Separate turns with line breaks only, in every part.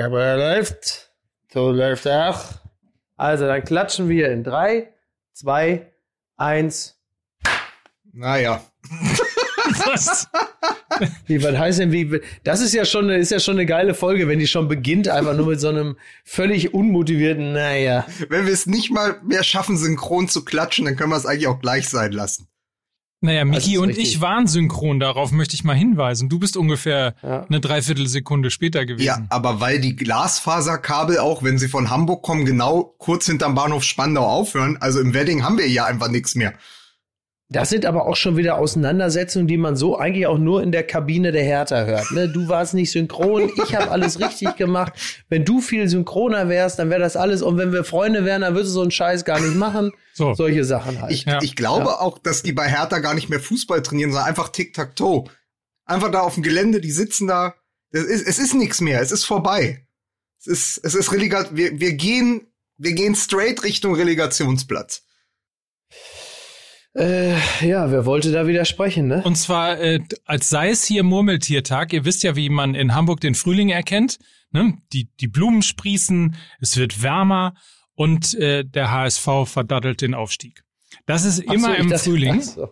Kamera läuft. Ton läuft auch. Also, dann klatschen wir in drei, zwei, eins.
Naja.
Was? Wie, was heißt denn, wie, das ist ja schon, ist ja schon eine geile Folge, wenn die schon beginnt, einfach nur mit so einem völlig unmotivierten, naja.
Wenn wir es nicht mal mehr schaffen, synchron zu klatschen, dann können wir es eigentlich auch gleich sein lassen.
Naja, Miki und richtig. ich waren synchron, darauf möchte ich mal hinweisen. Du bist ungefähr ja. eine Dreiviertelsekunde später gewesen. Ja,
aber weil die Glasfaserkabel auch, wenn sie von Hamburg kommen, genau kurz hinterm Bahnhof Spandau aufhören. Also im Wedding haben wir ja einfach nichts mehr.
Das sind aber auch schon wieder Auseinandersetzungen, die man so eigentlich auch nur in der Kabine der Hertha hört. Ne? Du warst nicht synchron, ich habe alles richtig gemacht. Wenn du viel synchroner wärst, dann wäre das alles. Und wenn wir Freunde wären, dann würdest du so einen Scheiß gar nicht machen. So. Solche Sachen halt.
Ich, ja. ich glaube ja. auch, dass die bei Hertha gar nicht mehr Fußball trainieren, sondern einfach Tic-Tac-Toe. Einfach da auf dem Gelände, die sitzen da. Es ist, es ist nichts mehr, es ist vorbei. Es ist, es ist Relegat. Wir, wir gehen, wir gehen straight Richtung Relegationsplatz.
Äh, ja, wer wollte da widersprechen, ne?
Und zwar, äh, als sei es hier Murmeltiertag. Ihr wisst ja, wie man in Hamburg den Frühling erkennt. Ne? Die, die Blumen sprießen, es wird wärmer und äh, der HSV verdattelt den Aufstieg. Das ist ach immer so, im dachte, Frühling. Ach
so.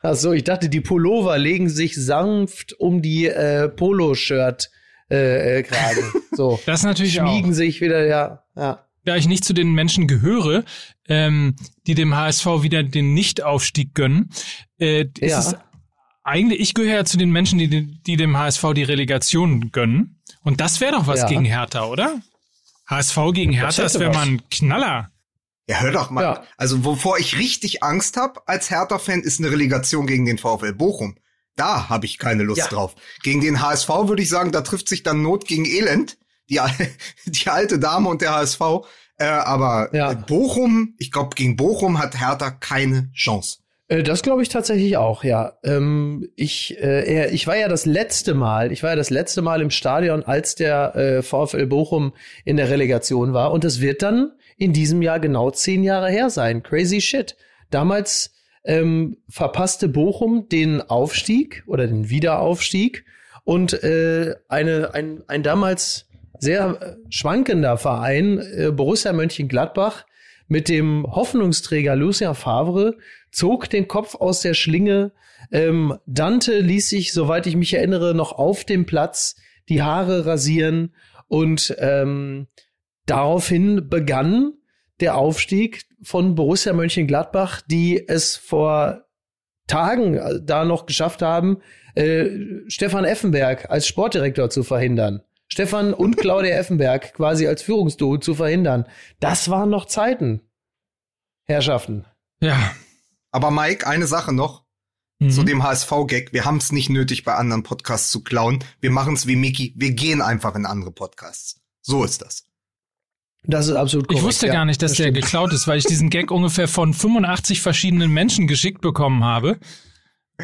ach so, ich dachte, die Pullover legen sich sanft um die äh, Poloshirt äh, äh, gerade. So.
das natürlich
Schmiegen
auch.
sich wieder, ja, ja
da ich nicht zu den Menschen gehöre, ähm, die dem HSV wieder den Nichtaufstieg gönnen, äh, ja. ist es eigentlich, ich gehöre ja zu den Menschen, die, die dem HSV die Relegation gönnen. Und das wäre doch was ja. gegen Hertha, oder? HSV gegen Hertha, das, wäre mal ein Knaller.
Ja, hör doch mal. Ja. Also, wovor ich richtig Angst habe als Hertha-Fan, ist eine Relegation gegen den VfL Bochum. Da habe ich keine Lust ja. drauf. Gegen den HSV würde ich sagen, da trifft sich dann Not gegen Elend die, die alte Dame und der HSV. Äh, aber ja. Bochum, ich glaube, gegen Bochum hat Hertha keine Chance.
Äh, das glaube ich tatsächlich auch, ja. Ähm, ich, äh, ich war ja das letzte Mal, ich war ja das letzte Mal im Stadion, als der äh, VfL Bochum in der Relegation war. Und das wird dann in diesem Jahr genau zehn Jahre her sein. Crazy shit. Damals ähm, verpasste Bochum den Aufstieg oder den Wiederaufstieg und äh, eine, ein, ein damals sehr äh, schwankender Verein, äh, Borussia Mönchengladbach, mit dem Hoffnungsträger Lucien Favre, zog den Kopf aus der Schlinge. Ähm, Dante ließ sich, soweit ich mich erinnere, noch auf dem Platz die Haare rasieren und ähm, daraufhin begann der Aufstieg von Borussia Mönchengladbach, die es vor Tagen äh, da noch geschafft haben, äh, Stefan Effenberg als Sportdirektor zu verhindern. Stefan und Claudia Effenberg quasi als Führungsduo zu verhindern. Das waren noch Zeiten, Herrschaften.
Ja.
Aber Mike, eine Sache noch mhm. zu dem HSV-Gag. Wir haben es nicht nötig, bei anderen Podcasts zu klauen. Wir machen es wie Mickey. Wir gehen einfach in andere Podcasts. So ist das.
Das ist absolut korrekt.
Ich wusste ja, gar nicht, dass das der stimmt. geklaut ist, weil ich diesen Gag ungefähr von 85 verschiedenen Menschen geschickt bekommen habe.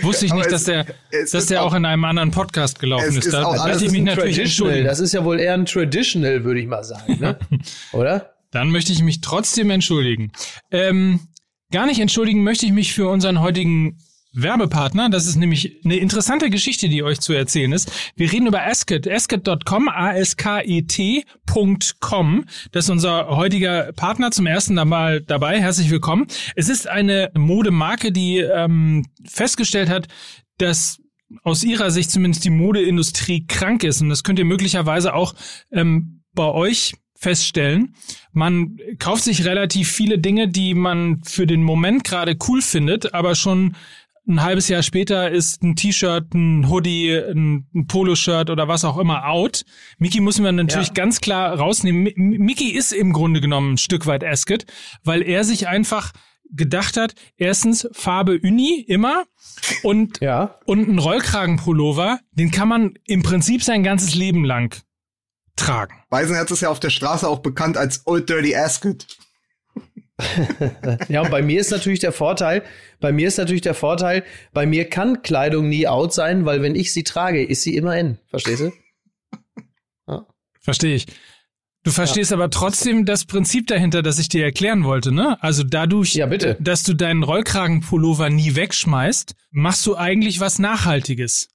Wusste ich nicht, dass der, dass der auch, auch, in einem anderen Podcast gelaufen ist. ist. Da
lasse ich mich natürlich entschuldigen. Das ist ja wohl eher ein Traditional, würde ich mal sagen, ne? oder?
Dann möchte ich mich trotzdem entschuldigen. Ähm, gar nicht entschuldigen möchte ich mich für unseren heutigen Werbepartner. Das ist nämlich eine interessante Geschichte, die euch zu erzählen ist. Wir reden über Asket, asket.com, A-S-K-E-T.com. Das ist unser heutiger Partner zum ersten Mal dabei. Herzlich willkommen. Es ist eine Modemarke, die ähm, festgestellt hat, dass aus ihrer Sicht zumindest die Modeindustrie krank ist. Und das könnt ihr möglicherweise auch ähm, bei euch feststellen. Man kauft sich relativ viele Dinge, die man für den Moment gerade cool findet, aber schon ein halbes Jahr später ist ein T-Shirt, ein Hoodie, ein, ein Poloshirt oder was auch immer out. Mickey müssen wir natürlich ja. ganz klar rausnehmen. M Mickey ist im Grunde genommen ein Stück weit Asket, weil er sich einfach gedacht hat, erstens Farbe Uni immer und, ja. und ein Rollkragenpullover, den kann man im Prinzip sein ganzes Leben lang tragen.
Weisenherz ist ja auf der Straße auch bekannt als Old Dirty Asket.
ja, und bei mir ist natürlich der Vorteil, bei mir ist natürlich der Vorteil, bei mir kann Kleidung nie out sein, weil wenn ich sie trage, ist sie immer in. Verstehst du?
Ja. Verstehe ich. Du verstehst ja. aber trotzdem das Prinzip dahinter, das ich dir erklären wollte, ne? Also dadurch, ja, bitte. dass du deinen Rollkragenpullover nie wegschmeißt, machst du eigentlich was Nachhaltiges.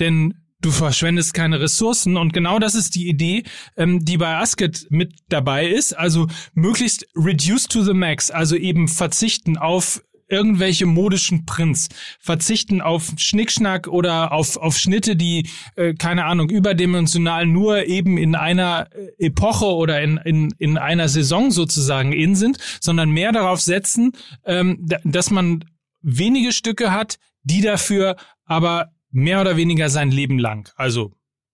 Denn du verschwendest keine Ressourcen. Und genau das ist die Idee, ähm, die bei Asket mit dabei ist. Also möglichst reduce to the max, also eben verzichten auf irgendwelche modischen Prints, verzichten auf Schnickschnack oder auf, auf Schnitte, die, äh, keine Ahnung, überdimensional nur eben in einer äh, Epoche oder in, in, in einer Saison sozusagen in sind, sondern mehr darauf setzen, ähm, dass man wenige Stücke hat, die dafür aber mehr oder weniger sein Leben lang. Also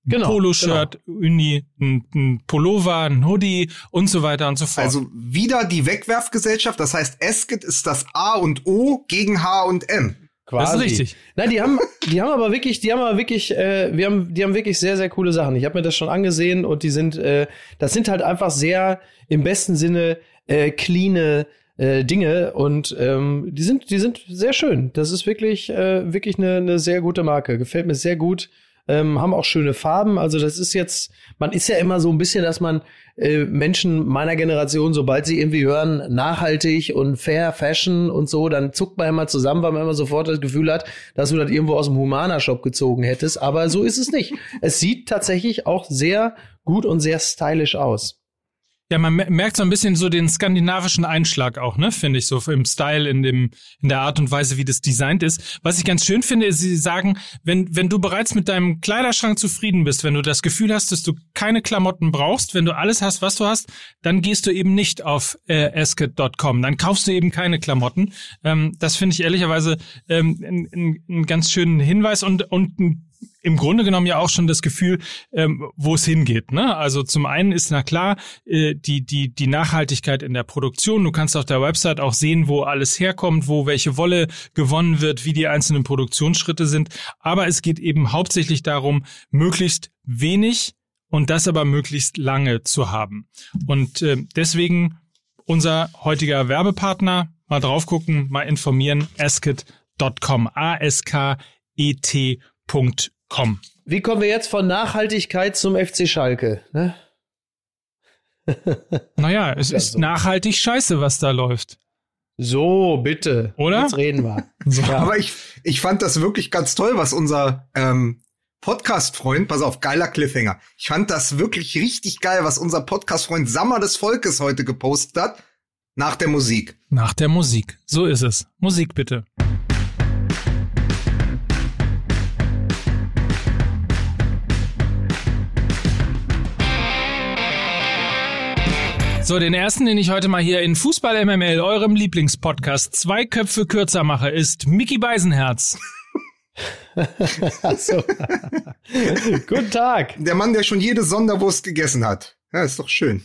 Genau, Poloshirt, genau. Uni, ein, ein, Pullover, ein Hoodie und so weiter und so fort.
Also wieder die Wegwerfgesellschaft, das heißt, Esket ist das A und O gegen H und M.
Quasi. Das ist richtig. Nein, die haben, die haben aber wirklich, die haben aber wirklich, äh, wir haben, die haben wirklich sehr, sehr coole Sachen. Ich habe mir das schon angesehen und die sind, äh, das sind halt einfach sehr im besten Sinne äh, cleane äh, Dinge und ähm, die sind, die sind sehr schön. Das ist wirklich, äh, wirklich eine, eine sehr gute Marke. Gefällt mir sehr gut ähm, haben auch schöne Farben. Also das ist jetzt, man ist ja immer so ein bisschen, dass man äh, Menschen meiner Generation, sobald sie irgendwie hören, nachhaltig und fair Fashion und so, dann zuckt man immer zusammen, weil man immer sofort das Gefühl hat, dass du das irgendwo aus dem Humana-Shop gezogen hättest. Aber so ist es nicht. Es sieht tatsächlich auch sehr gut und sehr stylisch aus.
Ja, man merkt so ein bisschen so den skandinavischen Einschlag auch, ne, finde ich so im Style, in dem, in der Art und Weise, wie das designt ist. Was ich ganz schön finde, ist, sie sagen, wenn, wenn du bereits mit deinem Kleiderschrank zufrieden bist, wenn du das Gefühl hast, dass du keine Klamotten brauchst, wenn du alles hast, was du hast, dann gehst du eben nicht auf äh, esket.com, dann kaufst du eben keine Klamotten. Ähm, das finde ich ehrlicherweise ähm, einen ganz schönen Hinweis und, und ein im Grunde genommen ja auch schon das Gefühl, ähm, wo es hingeht. Ne? Also zum einen ist na klar äh, die die die Nachhaltigkeit in der Produktion. Du kannst auf der Website auch sehen, wo alles herkommt, wo welche Wolle gewonnen wird, wie die einzelnen Produktionsschritte sind. Aber es geht eben hauptsächlich darum, möglichst wenig und das aber möglichst lange zu haben. Und äh, deswegen unser heutiger Werbepartner mal drauf gucken, mal informieren, asket.com, a s k e t kommen.
Wie kommen wir jetzt von Nachhaltigkeit zum FC Schalke? Ne?
naja, es ist so. nachhaltig scheiße, was da läuft.
So, bitte.
Oder?
Jetzt reden wir.
So. Ja. Aber ich, ich fand das wirklich ganz toll, was unser ähm, Podcast-Freund, pass auf, geiler Cliffhanger. Ich fand das wirklich richtig geil, was unser Podcast-Freund Sammer des Volkes heute gepostet hat. Nach der Musik.
Nach der Musik. So ist es. Musik bitte. So, den ersten, den ich heute mal hier in Fußball MML, eurem Lieblingspodcast, zwei Köpfe kürzer mache, ist Mickey Beisenherz.
so. Guten Tag.
Der Mann, der schon jede Sonderwurst gegessen hat. Ja, ist doch schön.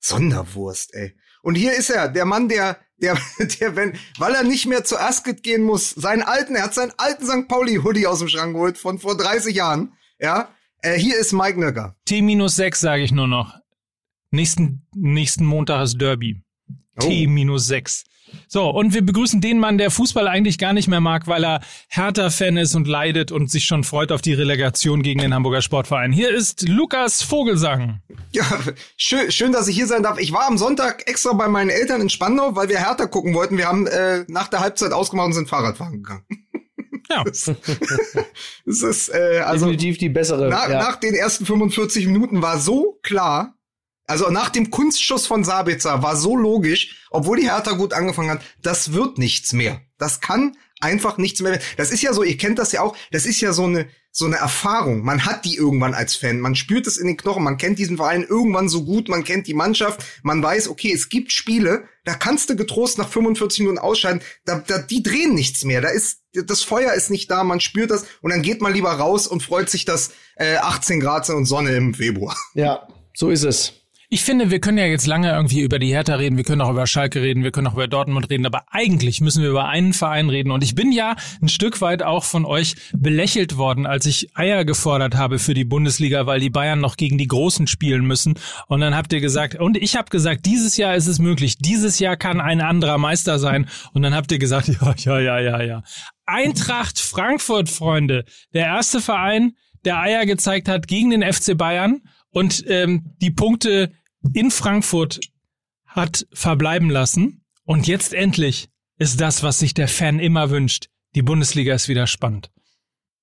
Sonderwurst, ey. Und hier ist er, der Mann, der, der, der, wenn, weil er nicht mehr zu Asket gehen muss, seinen alten, er hat seinen alten St. Pauli-Hoodie aus dem Schrank geholt von vor 30 Jahren. Ja, äh, hier ist Mike Nöcker.
T-6 sage ich nur noch. Nächsten, nächsten Montag ist Derby. Oh. T minus sechs. So, und wir begrüßen den Mann, der Fußball eigentlich gar nicht mehr mag, weil er Hertha-Fan ist und leidet und sich schon freut auf die Relegation gegen den Hamburger Sportverein. Hier ist Lukas Vogelsang.
Ja, schön, schön, dass ich hier sein darf. Ich war am Sonntag extra bei meinen Eltern in Spandau, weil wir Hertha gucken wollten. Wir haben äh, nach der Halbzeit ausgemacht und sind Fahrradfahren gegangen. Ja. Das, das ist äh, also
definitiv die bessere.
Na, ja. Nach den ersten 45 Minuten war so klar, also nach dem Kunstschuss von Sabitzer war so logisch, obwohl die Hertha gut angefangen hat, das wird nichts mehr. Das kann einfach nichts mehr. Das ist ja so, ihr kennt das ja auch, das ist ja so eine, so eine Erfahrung. Man hat die irgendwann als Fan. Man spürt es in den Knochen. Man kennt diesen Verein irgendwann so gut. Man kennt die Mannschaft. Man weiß, okay, es gibt Spiele, da kannst du getrost nach 45 Minuten ausscheiden. Da, da, die drehen nichts mehr. Da ist, das Feuer ist nicht da. Man spürt das. Und dann geht man lieber raus und freut sich, dass äh, 18 Grad sind und Sonne im Februar.
Ja, so ist es.
Ich finde, wir können ja jetzt lange irgendwie über die Hertha reden, wir können auch über Schalke reden, wir können auch über Dortmund reden, aber eigentlich müssen wir über einen Verein reden. Und ich bin ja ein Stück weit auch von euch belächelt worden, als ich Eier gefordert habe für die Bundesliga, weil die Bayern noch gegen die Großen spielen müssen. Und dann habt ihr gesagt, und ich habe gesagt, dieses Jahr ist es möglich, dieses Jahr kann ein anderer Meister sein. Und dann habt ihr gesagt, ja, ja, ja, ja, ja. Eintracht Frankfurt, Freunde, der erste Verein, der Eier gezeigt hat gegen den FC Bayern und ähm, die Punkte in Frankfurt hat verbleiben lassen. Und jetzt endlich ist das, was sich der Fan immer wünscht. Die Bundesliga ist wieder spannend.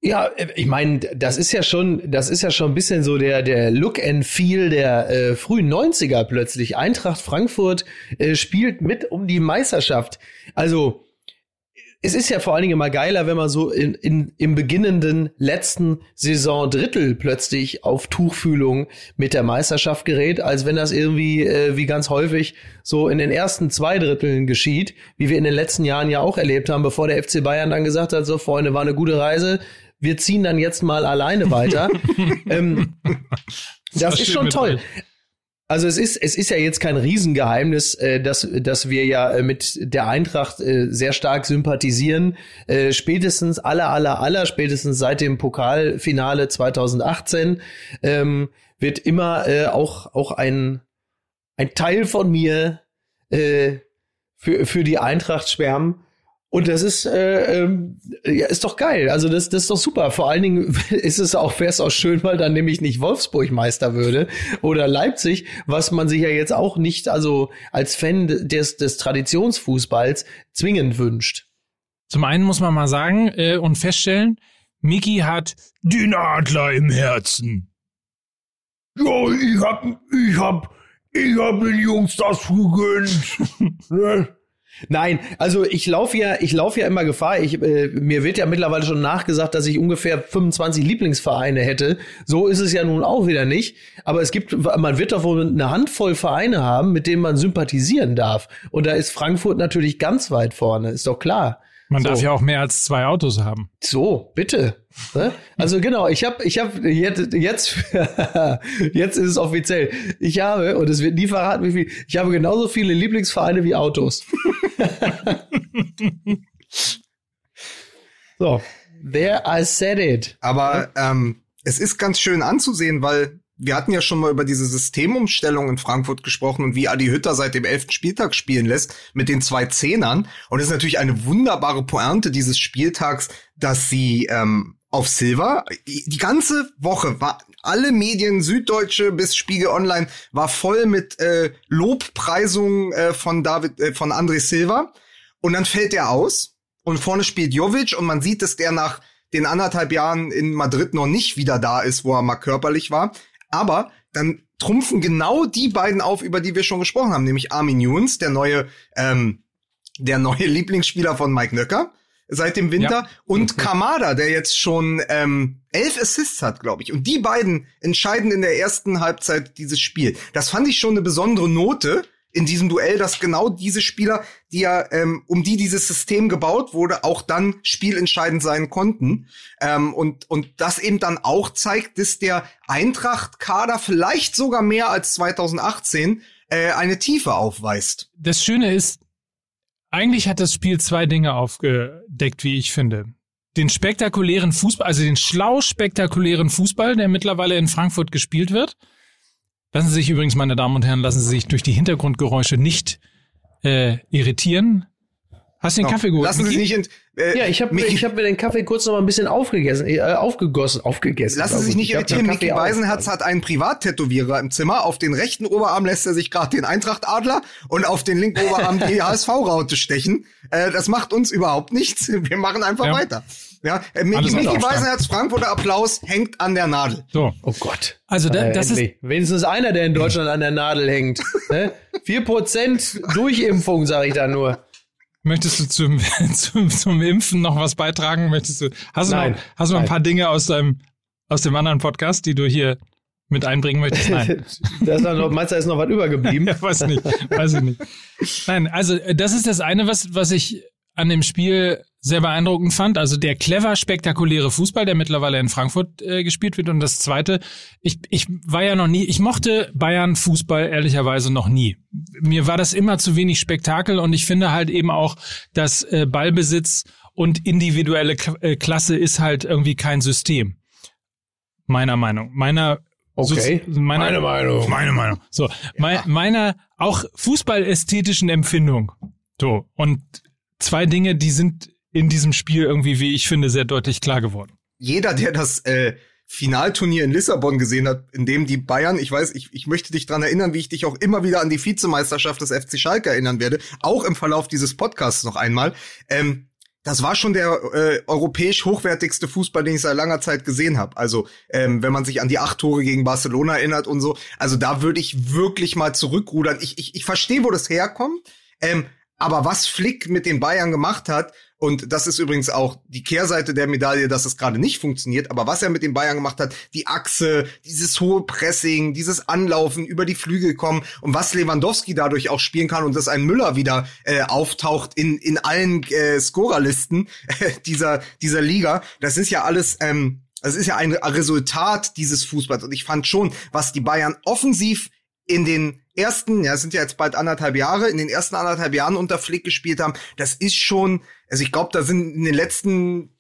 Ja, ich meine, das ist ja schon, das ist ja schon ein bisschen so der der Look and Feel der äh, frühen 90er plötzlich. Eintracht Frankfurt äh, spielt mit um die Meisterschaft. Also es ist ja vor allen Dingen immer geiler, wenn man so in, in, im beginnenden letzten Saison Drittel plötzlich auf Tuchfühlung mit der Meisterschaft gerät, als wenn das irgendwie äh, wie ganz häufig so in den ersten zwei Dritteln geschieht, wie wir in den letzten Jahren ja auch erlebt haben, bevor der FC Bayern dann gesagt hat, so Freunde, war eine gute Reise, wir ziehen dann jetzt mal alleine weiter. ähm, das, das ist schon toll. Also es ist, es ist ja jetzt kein Riesengeheimnis, äh, dass, dass wir ja äh, mit der Eintracht äh, sehr stark sympathisieren. Äh, spätestens aller, aller, aller, spätestens seit dem Pokalfinale 2018 ähm, wird immer äh, auch, auch ein, ein Teil von mir äh, für, für die Eintracht schwärmen. Und das ist, äh, ähm, ja, ist doch geil. Also das, das ist doch super. Vor allen Dingen ist es auch, wäre es auch schön, weil dann nämlich nicht Wolfsburg Meister würde oder Leipzig, was man sich ja jetzt auch nicht, also als Fan des, des Traditionsfußballs zwingend wünscht.
Zum einen muss man mal sagen äh, und feststellen, Miki hat den Adler im Herzen.
Ja, ich hab, ich hab, ich hab den Jungs das gegönnt.
ne? Nein, also ich laufe ja, ich laufe ja immer Gefahr. Ich, äh, mir wird ja mittlerweile schon nachgesagt, dass ich ungefähr 25 Lieblingsvereine hätte. So ist es ja nun auch wieder nicht. Aber es gibt, man wird doch wohl eine Handvoll Vereine haben, mit denen man sympathisieren darf. Und da ist Frankfurt natürlich ganz weit vorne, ist doch klar.
Man so. darf ja auch mehr als zwei Autos haben.
So, bitte. Also genau, ich habe, ich habe jetzt, jetzt, jetzt ist es offiziell. Ich habe und es wird nie verraten, wie viel. Ich habe genauso viele Lieblingsvereine wie Autos. so, there I said it.
Aber ähm, es ist ganz schön anzusehen, weil wir hatten ja schon mal über diese Systemumstellung in Frankfurt gesprochen und wie Adi Hütter seit dem elften Spieltag spielen lässt mit den zwei Zehnern. Und es ist natürlich eine wunderbare Pointe dieses Spieltags, dass sie ähm, auf Silver die ganze Woche war alle Medien, Süddeutsche bis Spiegel Online, war voll mit äh, Lobpreisungen äh, von David, äh, von André Silva. Und dann fällt er aus und vorne spielt Jovic und man sieht, dass der nach den anderthalb Jahren in Madrid noch nicht wieder da ist, wo er mal körperlich war. Aber dann trumpfen genau die beiden auf, über die wir schon gesprochen haben, nämlich Armin Younes, der neue, ähm, der neue Lieblingsspieler von Mike Nöcker seit dem Winter ja. und. Kamada, der jetzt schon ähm, elf Assists hat, glaube ich. Und die beiden entscheiden in der ersten Halbzeit dieses Spiel. Das fand ich schon eine besondere Note, in diesem Duell, dass genau diese Spieler, die ja, ähm, um die dieses System gebaut wurde, auch dann spielentscheidend sein konnten. Ähm, und, und das eben dann auch zeigt, dass der Eintracht-Kader vielleicht sogar mehr als 2018 äh, eine Tiefe aufweist.
Das Schöne ist, eigentlich hat das Spiel zwei Dinge aufgedeckt, wie ich finde. Den spektakulären Fußball, also den schlau spektakulären Fußball, der mittlerweile in Frankfurt gespielt wird Lassen Sie sich übrigens, meine Damen und Herren, lassen Sie sich durch die Hintergrundgeräusche nicht äh, irritieren. Hast du den no. Kaffee geholt?
Lassen Sie sich nicht äh, Ja, ich habe ich hab mir den Kaffee kurz noch mal ein bisschen aufgegessen, äh, aufgegossen, aufgegessen.
Lassen Sie sich nicht irritieren. Micky Beisenherz hat einen Privattätowierer im Zimmer. Auf den rechten Oberarm lässt er sich gerade den Eintracht-Adler und auf den linken Oberarm die HSV-Raute stechen. Äh, das macht uns überhaupt nichts. Wir machen einfach ja. weiter. Ja, äh, Mickey, Mickey Weisenherz Frankfurter Applaus hängt an der Nadel.
So. Oh Gott. Also da, das ist wenigstens einer, der in Deutschland an der Nadel hängt. Ne? Vier Prozent Durchimpfung, sage ich da nur.
Möchtest du zum, zum, zum Impfen noch was beitragen? Möchtest du? Hast du Nein. noch, hast du noch ein paar Dinge aus deinem aus dem anderen Podcast, die du hier mit einbringen möchtest? Nein.
da ist noch, meinst du, da ist noch was übergeblieben?
ja, weiß nicht, weiß ich nicht. Nein, also das ist das eine, was was ich an dem Spiel sehr beeindruckend fand. Also der clever, spektakuläre Fußball, der mittlerweile in Frankfurt äh, gespielt wird. Und das Zweite, ich, ich war ja noch nie, ich mochte Bayern Fußball ehrlicherweise noch nie. Mir war das immer zu wenig Spektakel und ich finde halt eben auch, dass äh, Ballbesitz und individuelle K äh, Klasse ist halt irgendwie kein System. Meiner Meinung. Meiner
Okay.
So, meiner,
meine Meinung.
Meine Meinung. So, ja. meiner auch fußballästhetischen Empfindung. So. Und zwei Dinge, die sind in diesem Spiel irgendwie, wie ich finde, sehr deutlich klar geworden.
Jeder, der das äh, Finalturnier in Lissabon gesehen hat, in dem die Bayern, ich weiß, ich, ich möchte dich dran erinnern, wie ich dich auch immer wieder an die Vizemeisterschaft des FC Schalke erinnern werde, auch im Verlauf dieses Podcasts noch einmal. Ähm, das war schon der äh, europäisch hochwertigste Fußball, den ich seit langer Zeit gesehen habe. Also ähm, wenn man sich an die acht Tore gegen Barcelona erinnert und so, also da würde ich wirklich mal zurückrudern. Ich, ich, ich verstehe, wo das herkommt. Ähm, aber was Flick mit den Bayern gemacht hat, und das ist übrigens auch die Kehrseite der Medaille, dass es gerade nicht funktioniert, aber was er mit den Bayern gemacht hat, die Achse, dieses hohe Pressing, dieses Anlaufen, über die Flügel kommen und was Lewandowski dadurch auch spielen kann und dass ein Müller wieder äh, auftaucht in, in allen äh, Scorerlisten dieser, dieser Liga, das ist ja alles, ähm, das ist ja ein Resultat dieses Fußballs. Und ich fand schon, was die Bayern offensiv in den ersten, ja, sind ja jetzt bald anderthalb Jahre, in den ersten anderthalb Jahren unter Flick gespielt haben, das ist schon, also ich glaube, da sind in den letzten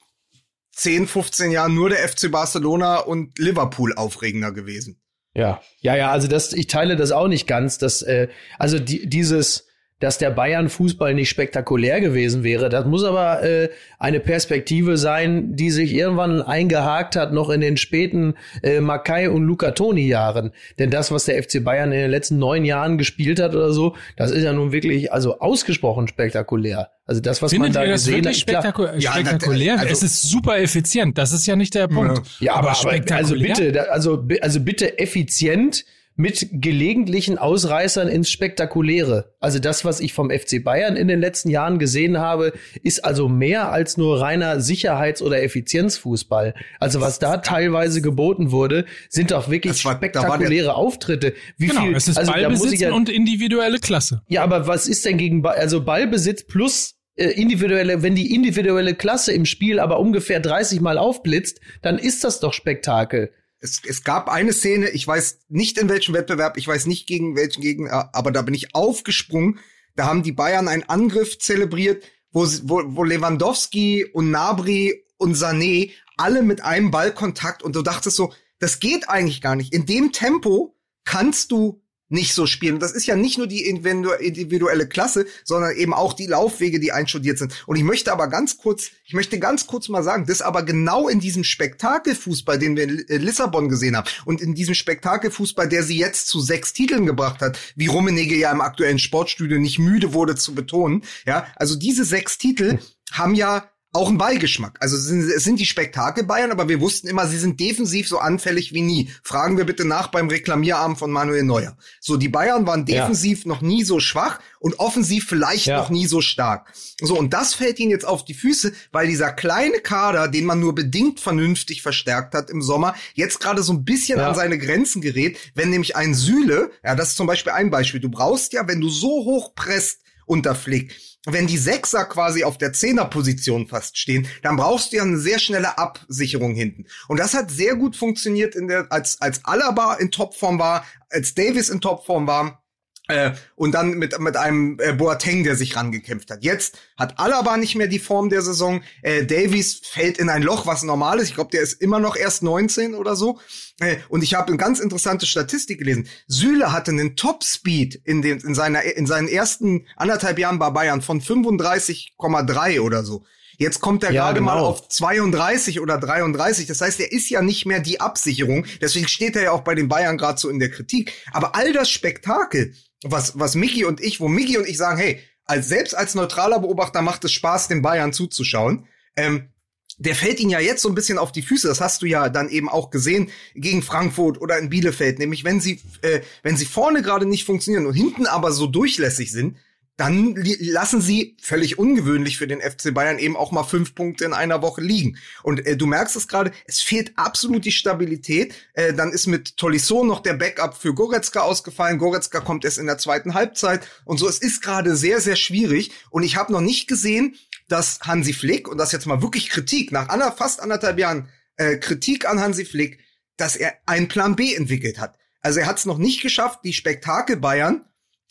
10, 15 Jahren nur der FC Barcelona und Liverpool aufregender gewesen.
Ja, ja, ja, also das, ich teile das auch nicht ganz, dass, äh, also die, dieses, dass der Bayern-Fußball nicht spektakulär gewesen wäre. Das muss aber äh, eine Perspektive sein, die sich irgendwann eingehakt hat, noch in den späten äh, Makai und Luca Toni-Jahren. Denn das, was der FC Bayern in den letzten neun Jahren gespielt hat oder so, das ist ja nun wirklich also ausgesprochen spektakulär. Also das, was
Findet
man da
ihr das
gesehen
wirklich
hat, klar.
spektakulär?
Ja,
spektakulär?
also-
es ist super effizient. Das ist ja nicht der Punkt.
Ja, aber, aber also
spektakulär?
bitte, also, also bitte effizient mit gelegentlichen Ausreißern ins Spektakuläre. Also das, was ich vom FC Bayern in den letzten Jahren gesehen habe, ist also mehr als nur reiner Sicherheits- oder Effizienzfußball. Also was da teilweise geboten wurde, sind doch wirklich
war- war der-
spektakuläre Auftritte. Wie
Genau,
viel,
es ist
also
Ballbesitz
ja,
und individuelle Klasse.
ja, aber was ist denn gegen Ball, also Ballbesitz plus äh, individuelle, wenn die individuelle Klasse im Spiel aber ungefähr 30 Mal aufblitzt, dann ist das doch Spektakel.
Es, es gab eine Szene, ich weiß nicht in welchem Wettbewerb, ich weiß nicht gegen welchen Gegner, aber da bin ich aufgesprungen. Da haben die Bayern einen Angriff zelebriert, wo, wo, wo Lewandowski und Nabri und Sané alle mit einem Ballkontakt und du dachtest so, das geht eigentlich gar nicht. In dem Tempo kannst du nicht so spielen. Und das ist ja nicht nur die individu- individuelle Klasse, sondern eben auch die Laufwege, die einstudiert sind. Und ich möchte aber ganz kurz, ich möchte ganz kurz mal sagen, das aber genau in diesem Spektakelfußball, den wir in Lissabon gesehen haben und in diesem Spektakelfußball, der sie jetzt zu sechs Titeln gebracht hat, wie Rummenigge ja im aktuellen Sportstudio nicht müde wurde zu betonen, ja, also diese sechs Titel haben ja auch einen Beigeschmack. Also es sind, es sind die Spektakel Bayern, aber wir wussten immer, sie sind defensiv so anfällig wie nie. Fragen wir bitte nach beim Reklamierarm von Manuel Neuer. So, die Bayern waren
Ja.
defensiv noch nie so schwach und offensiv vielleicht
Ja.
noch nie so stark. So, und das fällt ihnen jetzt auf die Füße, weil dieser kleine Kader, den man nur bedingt vernünftig verstärkt hat im Sommer, jetzt gerade so ein bisschen
Ja.
an seine Grenzen gerät, wenn nämlich ein Sühle, ja, das ist zum Beispiel ein Beispiel, du brauchst ja, wenn du so hoch presst unter Flick, wenn die Sechser quasi auf der Zehnerposition fast stehen, dann brauchst du ja eine sehr schnelle Absicherung hinten. Und das hat sehr gut funktioniert in der, als, als Alaba in Topform war, als Davis in Topform war. Äh, und dann mit, mit einem äh, Boateng, der sich rangekämpft hat. Jetzt hat Alaba nicht mehr die Form der Saison. Äh, Davies fällt in ein Loch, was normal ist. Ich glaube, der ist immer noch erst 19 oder so. Äh, und ich habe eine ganz interessante Statistik gelesen. Süle hatte einen Top-Speed in, den, in, seiner, in seinen ersten anderthalb Jahren bei Bayern von 35,3 oder so. Jetzt kommt er
Ja,
gerade mal
genau.
auf 32 oder 33. Das heißt, er ist ja nicht mehr die Absicherung. Deswegen steht er ja auch bei den Bayern gerade so in der Kritik. Aber all das Spektakel, was, was Mickey und ich, wo Mickey und ich sagen, hey, als, selbst als neutraler Beobachter macht es Spaß, den Bayern zuzuschauen. Ähm, der fällt ihnen ja jetzt so ein bisschen auf die Füße. Das hast du ja dann eben auch gesehen gegen Frankfurt oder in Bielefeld. Nämlich, wenn sie, äh, wenn sie vorne gerade nicht funktionieren und hinten aber so durchlässig sind, dann lassen sie völlig ungewöhnlich für den FC Bayern eben auch mal fünf Punkte in einer Woche liegen. Und äh, du merkst es gerade, es fehlt absolut die Stabilität. Äh, dann ist mit Tolisso noch der Backup für Goretzka ausgefallen. Goretzka kommt erst in der zweiten Halbzeit und so. Es ist gerade sehr, sehr schwierig. Und ich habe noch nicht gesehen, dass Hansi Flick, und das jetzt mal wirklich Kritik, nach ander, fast anderthalb Jahren äh, Kritik an Hansi Flick, dass er einen Plan B entwickelt hat. Also er hat es noch nicht geschafft, die Spektakel Bayern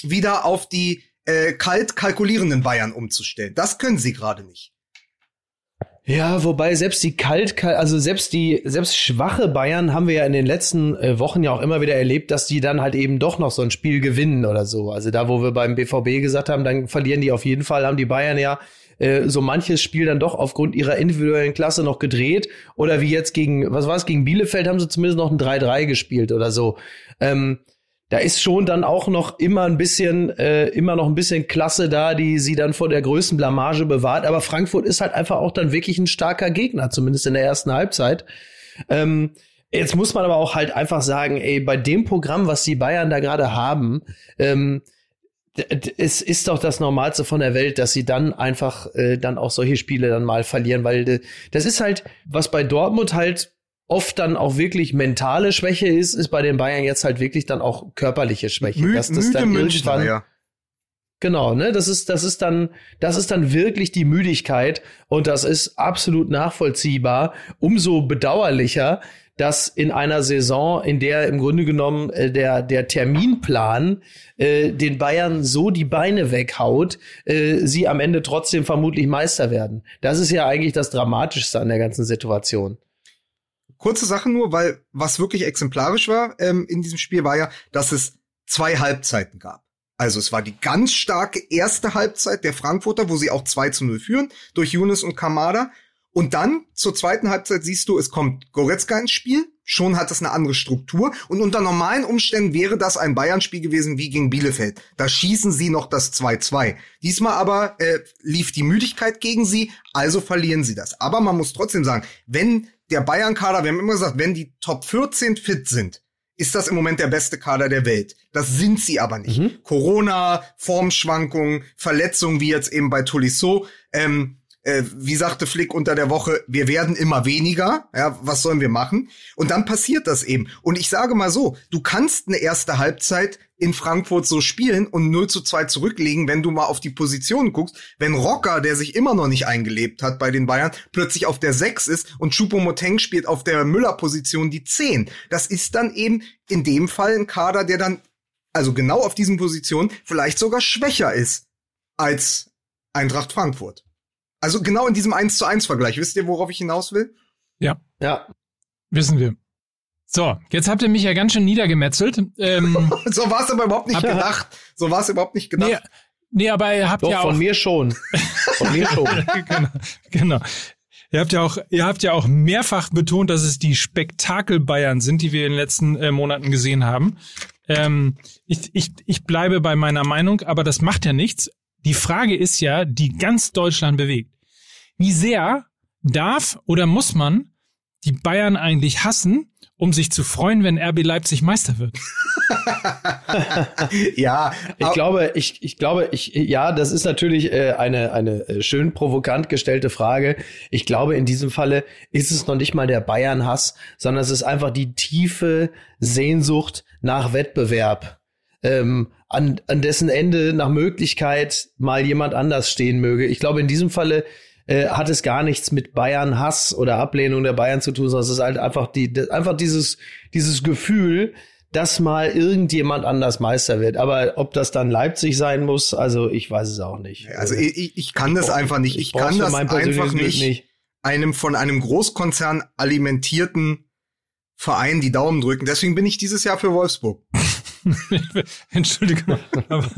wieder auf die äh, kalt kalkulierenden Bayern umzustellen. Das können sie gerade nicht.
Ja, wobei selbst die kalt, also selbst die, selbst schwache Bayern haben wir ja in den letzten äh, Wochen ja auch immer wieder erlebt, dass die dann halt eben doch noch so ein Spiel gewinnen oder so. Also da, wo wir beim BVB gesagt haben, dann verlieren die auf jeden Fall, haben die Bayern ja äh, so manches Spiel dann doch aufgrund ihrer individuellen Klasse noch gedreht. Oder wie jetzt gegen, was war es, gegen Bielefeld haben sie zumindest noch ein 3-3 gespielt oder so. Ähm, da ist schon dann auch noch immer ein bisschen, äh, immer noch ein bisschen Klasse da, die sie dann vor der größten Blamage bewahrt. Aber Frankfurt ist halt einfach auch dann wirklich ein starker Gegner, zumindest in der ersten Halbzeit. Ähm, jetzt muss man aber auch halt einfach sagen, ey, bei dem Programm, was die Bayern da gerade haben, ähm, es ist doch das Normalste von der Welt, dass sie dann einfach äh, dann auch solche Spiele dann mal verlieren, weil äh, das ist halt, was bei Dortmund halt oft dann auch wirklich mentale Schwäche ist, ist bei den Bayern jetzt halt wirklich dann auch körperliche Schwäche.
Mü
dass das dann
Münchner,
irgendwann,
ja.
Genau, ne, das ist, das ist dann, das ist dann wirklich die Müdigkeit und das ist absolut nachvollziehbar. Umso bedauerlicher, dass in einer Saison, in der im Grunde genommen äh, der, der Terminplan äh, den Bayern so die Beine weghaut, äh, sie am Ende trotzdem vermutlich Meister werden. Das ist ja eigentlich das Dramatischste an der ganzen Situation.
Kurze Sache nur, weil was wirklich exemplarisch war ähm, in diesem Spiel war ja, dass es zwei Halbzeiten gab. Also es war die ganz starke erste Halbzeit der Frankfurter, wo sie auch 2 zu 0 führen, durch Younes und Kamada. Und dann zur zweiten Halbzeit siehst du, es kommt Goretzka ins Spiel. Schon hat es eine andere Struktur. Und unter normalen Umständen wäre das ein Bayern-Spiel gewesen wie gegen Bielefeld. Da schießen sie noch das 2-2. Diesmal aber äh, lief die Müdigkeit gegen sie, also verlieren sie das. Aber man muss trotzdem sagen, wenn der Bayern-Kader, wir haben immer gesagt, wenn die Top 14 fit sind, ist das im Moment der beste Kader der Welt. Das sind sie aber nicht. Mhm. Corona, Formschwankungen, Verletzungen wie jetzt eben bei Tolisso. Ähm, äh, wie sagte Flick unter der Woche, wir werden immer weniger. Ja, was sollen wir machen? Und dann passiert das eben. Und ich sage mal so, du kannst eine erste Halbzeit in Frankfurt so spielen und 0 zu 2 zurücklegen, wenn du mal auf die Positionen guckst. Wenn Rocker, der sich immer noch nicht eingelebt hat bei den Bayern, plötzlich auf der 6 ist und Choupo-Moteng spielt auf der Müller-Position die 10. Das ist dann eben in dem Fall ein Kader, der dann, also genau auf diesen Positionen, vielleicht sogar schwächer ist als Eintracht Frankfurt. Also genau in diesem 1 zu 1 Vergleich. Wisst ihr, worauf ich hinaus will?
Ja.
Ja.
Wissen wir. So, jetzt habt ihr mich ja ganz schön niedergemetzelt. Ähm,
so war es aber überhaupt nicht gedacht. So war es überhaupt nicht gedacht.
Nee, nee aber ihr habt
Doch,
ja auch.
Von mir schon. Von mir schon.
genau, genau. Ihr habt ja auch, ihr habt ja auch mehrfach betont, dass es die Spektakel Bayern sind, die wir in den letzten äh, Monaten gesehen haben. Ähm, ich, ich, ich bleibe bei meiner Meinung, aber das macht ja nichts. Die Frage ist ja, die ganz Deutschland bewegt. Wie sehr darf oder muss man die Bayern eigentlich hassen, um sich zu freuen, wenn RB Leipzig Meister wird?
ja,
ich glaube, ich, ich glaube, ich, ja, das ist natürlich äh, eine, eine äh, schön provokant gestellte Frage. Ich glaube, in diesem Falle ist es noch nicht mal der Bayern-Hass, sondern es ist einfach die tiefe Sehnsucht nach Wettbewerb. Ähm, an, an dessen Ende nach Möglichkeit mal jemand anders stehen möge. Ich glaube, in diesem Falle äh, hat es gar nichts mit Bayern Hass oder Ablehnung der Bayern zu tun, sondern es ist halt einfach die, einfach dieses, dieses Gefühl, dass mal irgendjemand anders Meister wird. Aber ob das dann Leipzig sein muss, also ich weiß es auch nicht.
Also ich, ich kann ich das einfach nicht. Ich, ich kann das einfach nicht, nicht einem von einem Großkonzern alimentierten Verein die Daumen drücken. Deswegen bin ich dieses Jahr für Wolfsburg.
Entschuldigung. Aber,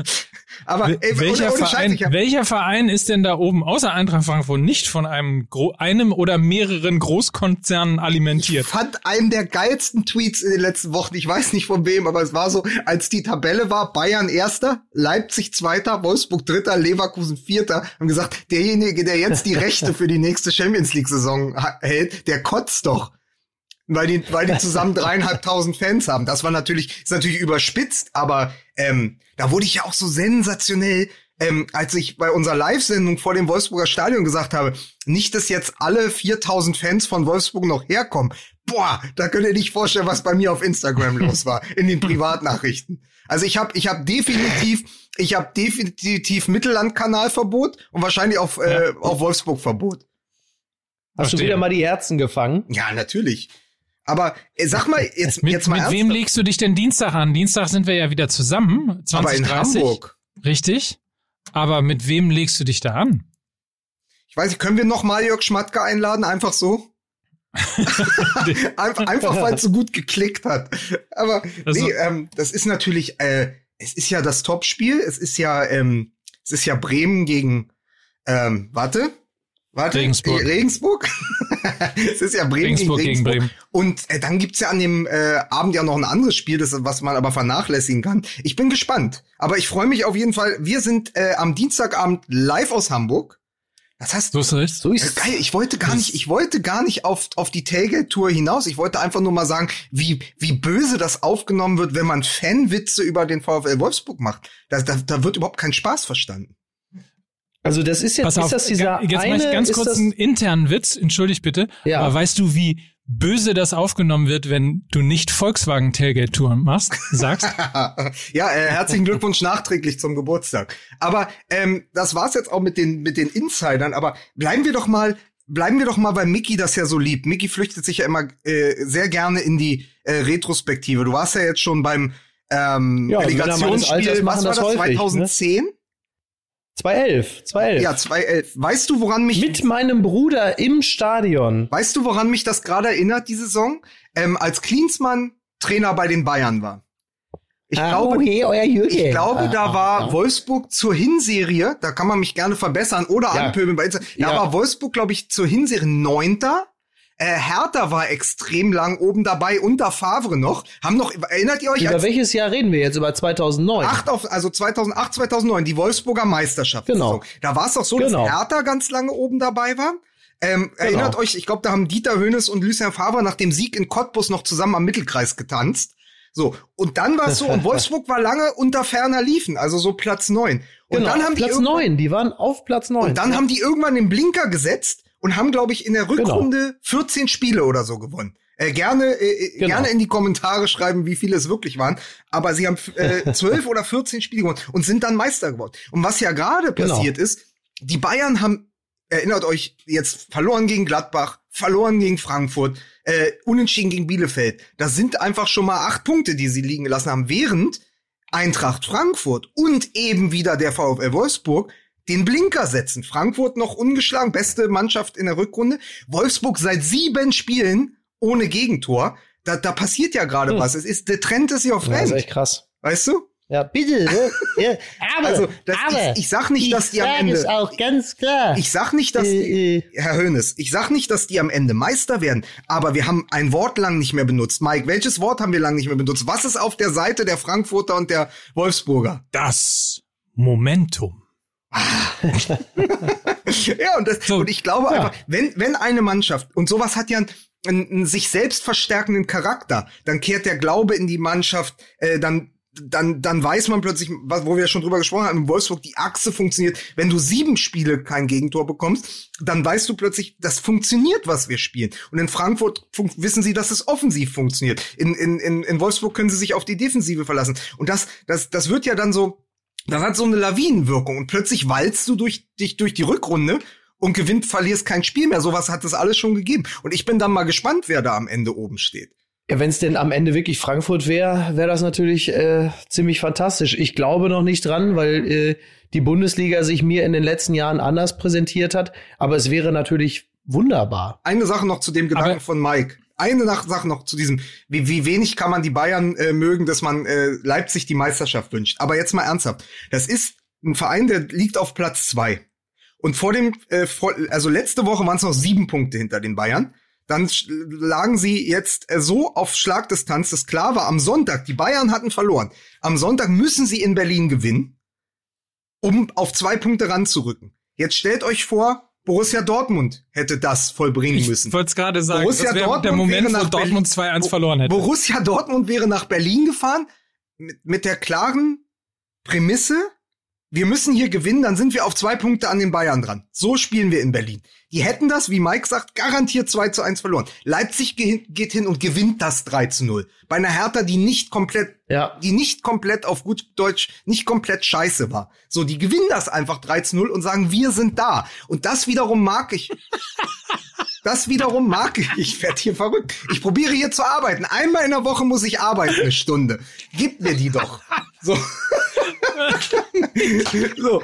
aber ey, welcher, ohne, ohne Verein, Scheiß, welcher Verein ist denn da oben außer Eintracht Frankfurt nicht von einem, einem oder mehreren Großkonzernen alimentiert?
Ich fand einen der geilsten Tweets in den letzten Wochen. Ich weiß nicht von wem, aber es war so, als die Tabelle war, Bayern erster, Leipzig zweiter, Wolfsburg dritter, Leverkusen vierter, haben gesagt, derjenige, der jetzt die Rechte für die nächste Champions League Saison hält, der kotzt doch weil die, weil die zusammen dreieinhalbtausend Fans haben. Das war natürlich, ist natürlich überspitzt, aber ähm, da wurde ich ja auch so sensationell, ähm, als ich bei unserer Live-Sendung vor dem Wolfsburger Stadion gesagt habe, nicht, dass jetzt alle 4000 Fans von Wolfsburg noch herkommen. Boah, da könnt ihr nicht vorstellen, was bei mir auf Instagram los war, in den Privatnachrichten. Also ich habe ich hab definitiv, ich habe definitiv Mittellandkanalverbot und wahrscheinlich auf, äh, auf Wolfsburg-Verbot.
Hast Verstehe. du wieder mal die Herzen gefangen?
Ja, natürlich. Aber äh, sag mal, jetzt,
mit,
jetzt mal
Mit ernsthaft. wem legst du dich denn Dienstag an? Dienstag sind wir ja wieder zusammen. 20,
Aber in
30.
Hamburg.
Richtig. Aber mit wem legst du dich da an?
Ich weiß nicht, können wir noch mal Jörg Schmatke einladen? Einfach so? einfach, einfach weil es so gut geklickt hat. Aber also, nee, ähm, das ist natürlich, äh, es ist ja das Topspiel. Es ist ja, ähm, es ist ja Bremen gegen, ähm, warte, warte,
Regensburg.
Regensburg. Es ist ja Bremen
Regensburg gegen,
gegen
Bremen.
Und äh, dann gibt's ja an dem äh, Abend ja noch ein anderes Spiel, das, was man aber vernachlässigen kann. Ich bin gespannt. Aber ich freue mich auf jeden Fall. Wir sind äh, am Dienstagabend live aus Hamburg. Das heißt,
So ist es.
So
äh,
ist
geil, ich wollte gar nicht, ich wollte gar nicht auf, auf die Tailgate-Tour hinaus. Ich wollte einfach nur mal sagen, wie, wie böse das aufgenommen wird, wenn man Fanwitze über den VfL Wolfsburg macht. Da, da, da wird überhaupt kein Spaß verstanden.
Also das ist jetzt,
Pass auf,
ist das dieser
jetzt
eine,
mache ich ganz kurz
das,
einen internen Witz, entschuldigt bitte.
Ja.
Aber weißt du, wie böse das aufgenommen wird, wenn du nicht Volkswagen Tailgate Tour machst, sagst?
ja, äh, herzlichen Glückwunsch nachträglich zum Geburtstag. Aber ähm, das war's jetzt auch mit den mit den Insidern. Aber bleiben wir doch mal bleiben wir doch mal, weil Mickey das ja so liebt. Mickey flüchtet sich ja immer äh, sehr gerne in die äh, Retrospektive. Du warst ja jetzt schon beim ähm,
Ja,
Relegationsspiel. Was war
das
das?
häufig, ne?
2010?
2011, 2011.
Ja, 2011. Weißt du, woran mich
Mit meinem Bruder im Stadion.
Weißt du, woran mich das gerade erinnert, die Saison? Ähm, als Klinsmann Trainer bei den Bayern war. Ich glaube,
Ah, hey, euer Jürgen.
ich glaube, da
Ah,
war
ah,
Wolfsburg zur Hinserie, da kann man mich gerne verbessern oder
Ja.
anpöbeln bei Insta. Da
Ja.
war Wolfsburg, glaube ich, zur Hinserie Neunter. Äh, Hertha war extrem lang oben dabei, unter Favre noch. Haben noch, erinnert ihr euch,
Über welches Jahr reden wir jetzt? Über 2009?
acht auf, also 2008, 2009, die Wolfsburger Meisterschaft.
Genau.
Da war es doch so,
Genau.
dass Hertha ganz lange oben dabei war. Ähm, Erinnert euch, ich glaube, da haben Dieter Hönes und Lucien Favre nach dem Sieg in Cottbus noch zusammen am Mittelkreis getanzt. So, und dann war es so, und Wolfsburg war lange unter ferner Liefen, also so Platz neun. Und
genau,
dann haben die
Platz 9, die waren auf Platz 9.
und dann haben die irgendwann den Blinker gesetzt und haben, glaube ich, in der
Genau.
Rückrunde 14 Spiele oder so gewonnen. Äh, gerne, äh,
Genau.
gerne in die Kommentare schreiben, wie viele es wirklich waren. Aber sie haben äh, 12 oder 14 Spiele gewonnen und sind dann Meister geworden. Und was ja gerade
Genau.
passiert ist, die Bayern haben, erinnert euch, jetzt verloren gegen Gladbach, verloren gegen Frankfurt, äh, unentschieden gegen Bielefeld. Das sind einfach schon mal acht Punkte, die sie liegen gelassen haben, während Eintracht Frankfurt und eben wieder der VfL Wolfsburg den Blinker setzen. Frankfurt noch ungeschlagen, beste Mannschaft in der Rückrunde. Wolfsburg seit sieben Spielen ohne Gegentor. Da, da passiert ja gerade
Hm.
was. Es ist, der Trend ist ja auf
das ist echt krass.
Weißt du?
Ja, bitte. ne? ja, aber,
Also, das,
aber,
ich, ich sag nicht, dass die am Ende.
ist auch ganz klar.
Ich sag nicht, dass die,
äh, äh,
Herr Hönes, ich sag nicht, dass die am Ende Meister werden, aber wir haben ein Wort lang nicht mehr benutzt. Mike, welches Wort haben wir lang nicht mehr benutzt? Was ist auf der Seite der Frankfurter und der Wolfsburger?
Das Momentum.
Ja, und, das,
So,
und ich glaube
ja.
einfach, wenn, wenn eine Mannschaft, und sowas hat ja einen, einen, sich selbst verstärkenden Charakter, dann kehrt der Glaube in die Mannschaft, äh, dann dann, dann weiß man plötzlich, was, wo wir ja schon drüber gesprochen haben, in Wolfsburg, die Achse funktioniert. Wenn du sieben Spiele kein Gegentor bekommst, dann weißt du plötzlich, das funktioniert, was wir spielen. Und in Frankfurt wissen sie, dass es offensiv funktioniert. In, in, in, in Wolfsburg können sie sich auf die Defensive verlassen. Und das, das, das wird ja dann so, das hat so eine Lawinenwirkung. Und plötzlich walzt du durch, dich durch die Rückrunde und gewinnt, verlierst kein Spiel mehr. Sowas hat es alles schon gegeben. Und ich bin dann mal gespannt, wer da am Ende oben steht.
Ja, wenn es denn am Ende wirklich Frankfurt wäre, wäre das natürlich äh, ziemlich fantastisch. Ich glaube noch nicht dran, weil äh, die Bundesliga sich mir in den letzten Jahren anders präsentiert hat. Aber es wäre natürlich wunderbar.
Eine Sache noch zu dem Gedanken
Aber-
von Mike. Eine Sache noch zu diesem, wie, wie wenig kann man die Bayern äh, mögen, dass man äh, Leipzig die Meisterschaft wünscht. Aber jetzt mal ernsthaft. Das ist ein Verein, der liegt auf Platz zwei. Und vor dem, äh, vor, also letzte Woche waren es noch sieben Punkte hinter den Bayern. Dann lagen sie jetzt äh, so auf Schlagdistanz, dass klar war, am Sonntag, die Bayern hatten verloren. Am Sonntag müssen sie in Berlin gewinnen, um auf zwei Punkte ranzurücken. Jetzt stellt euch vor, Borussia Dortmund hätte das vollbringen
Ich
müssen.
wollte es gerade sagen.
Borussia
das wäre
Dortmund
der Moment,
wäre
wo
nach
Dortmund
Berlin-
2-1 verloren hätte.
Borussia Dortmund wäre nach Berlin gefahren mit, mit der klaren Prämisse, wir müssen hier gewinnen, dann sind wir auf zwei Punkte an den Bayern dran. So spielen wir in Berlin. Die hätten das, wie Mike sagt, garantiert 2 zu 1 verloren. Leipzig ge geht hin und gewinnt das 3 zu 0. Bei einer Hertha, die nicht komplett,
Ja.
die nicht komplett auf gut Deutsch, nicht komplett scheiße war. So, die gewinnen das einfach 3 zu 0 und sagen, wir sind da. Und das wiederum mag ich. Das wiederum mag ich. Ich werde hier verrückt. Ich probiere hier zu arbeiten. Einmal in der Woche muss ich arbeiten, eine Stunde. Gib mir die doch. So. so.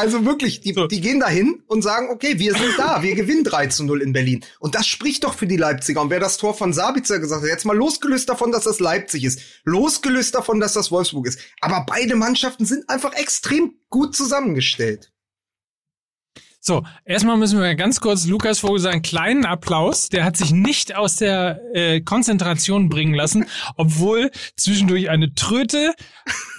Also wirklich, die,
So.
die gehen dahin und sagen, okay, wir sind da, wir gewinnen 3 zu 0 in Berlin. Und das spricht doch für die Leipziger. Und wer das Tor von Sabitzer gesagt hat, jetzt mal losgelöst davon, dass das Leipzig ist, losgelöst davon, dass das Wolfsburg ist. Aber beide Mannschaften sind einfach extrem gut zusammengestellt.
So, erstmal müssen wir ganz kurz Lukas Vogel sagen, kleinen Applaus. Der hat sich nicht aus der äh, Konzentration bringen lassen, obwohl zwischendurch eine Tröte,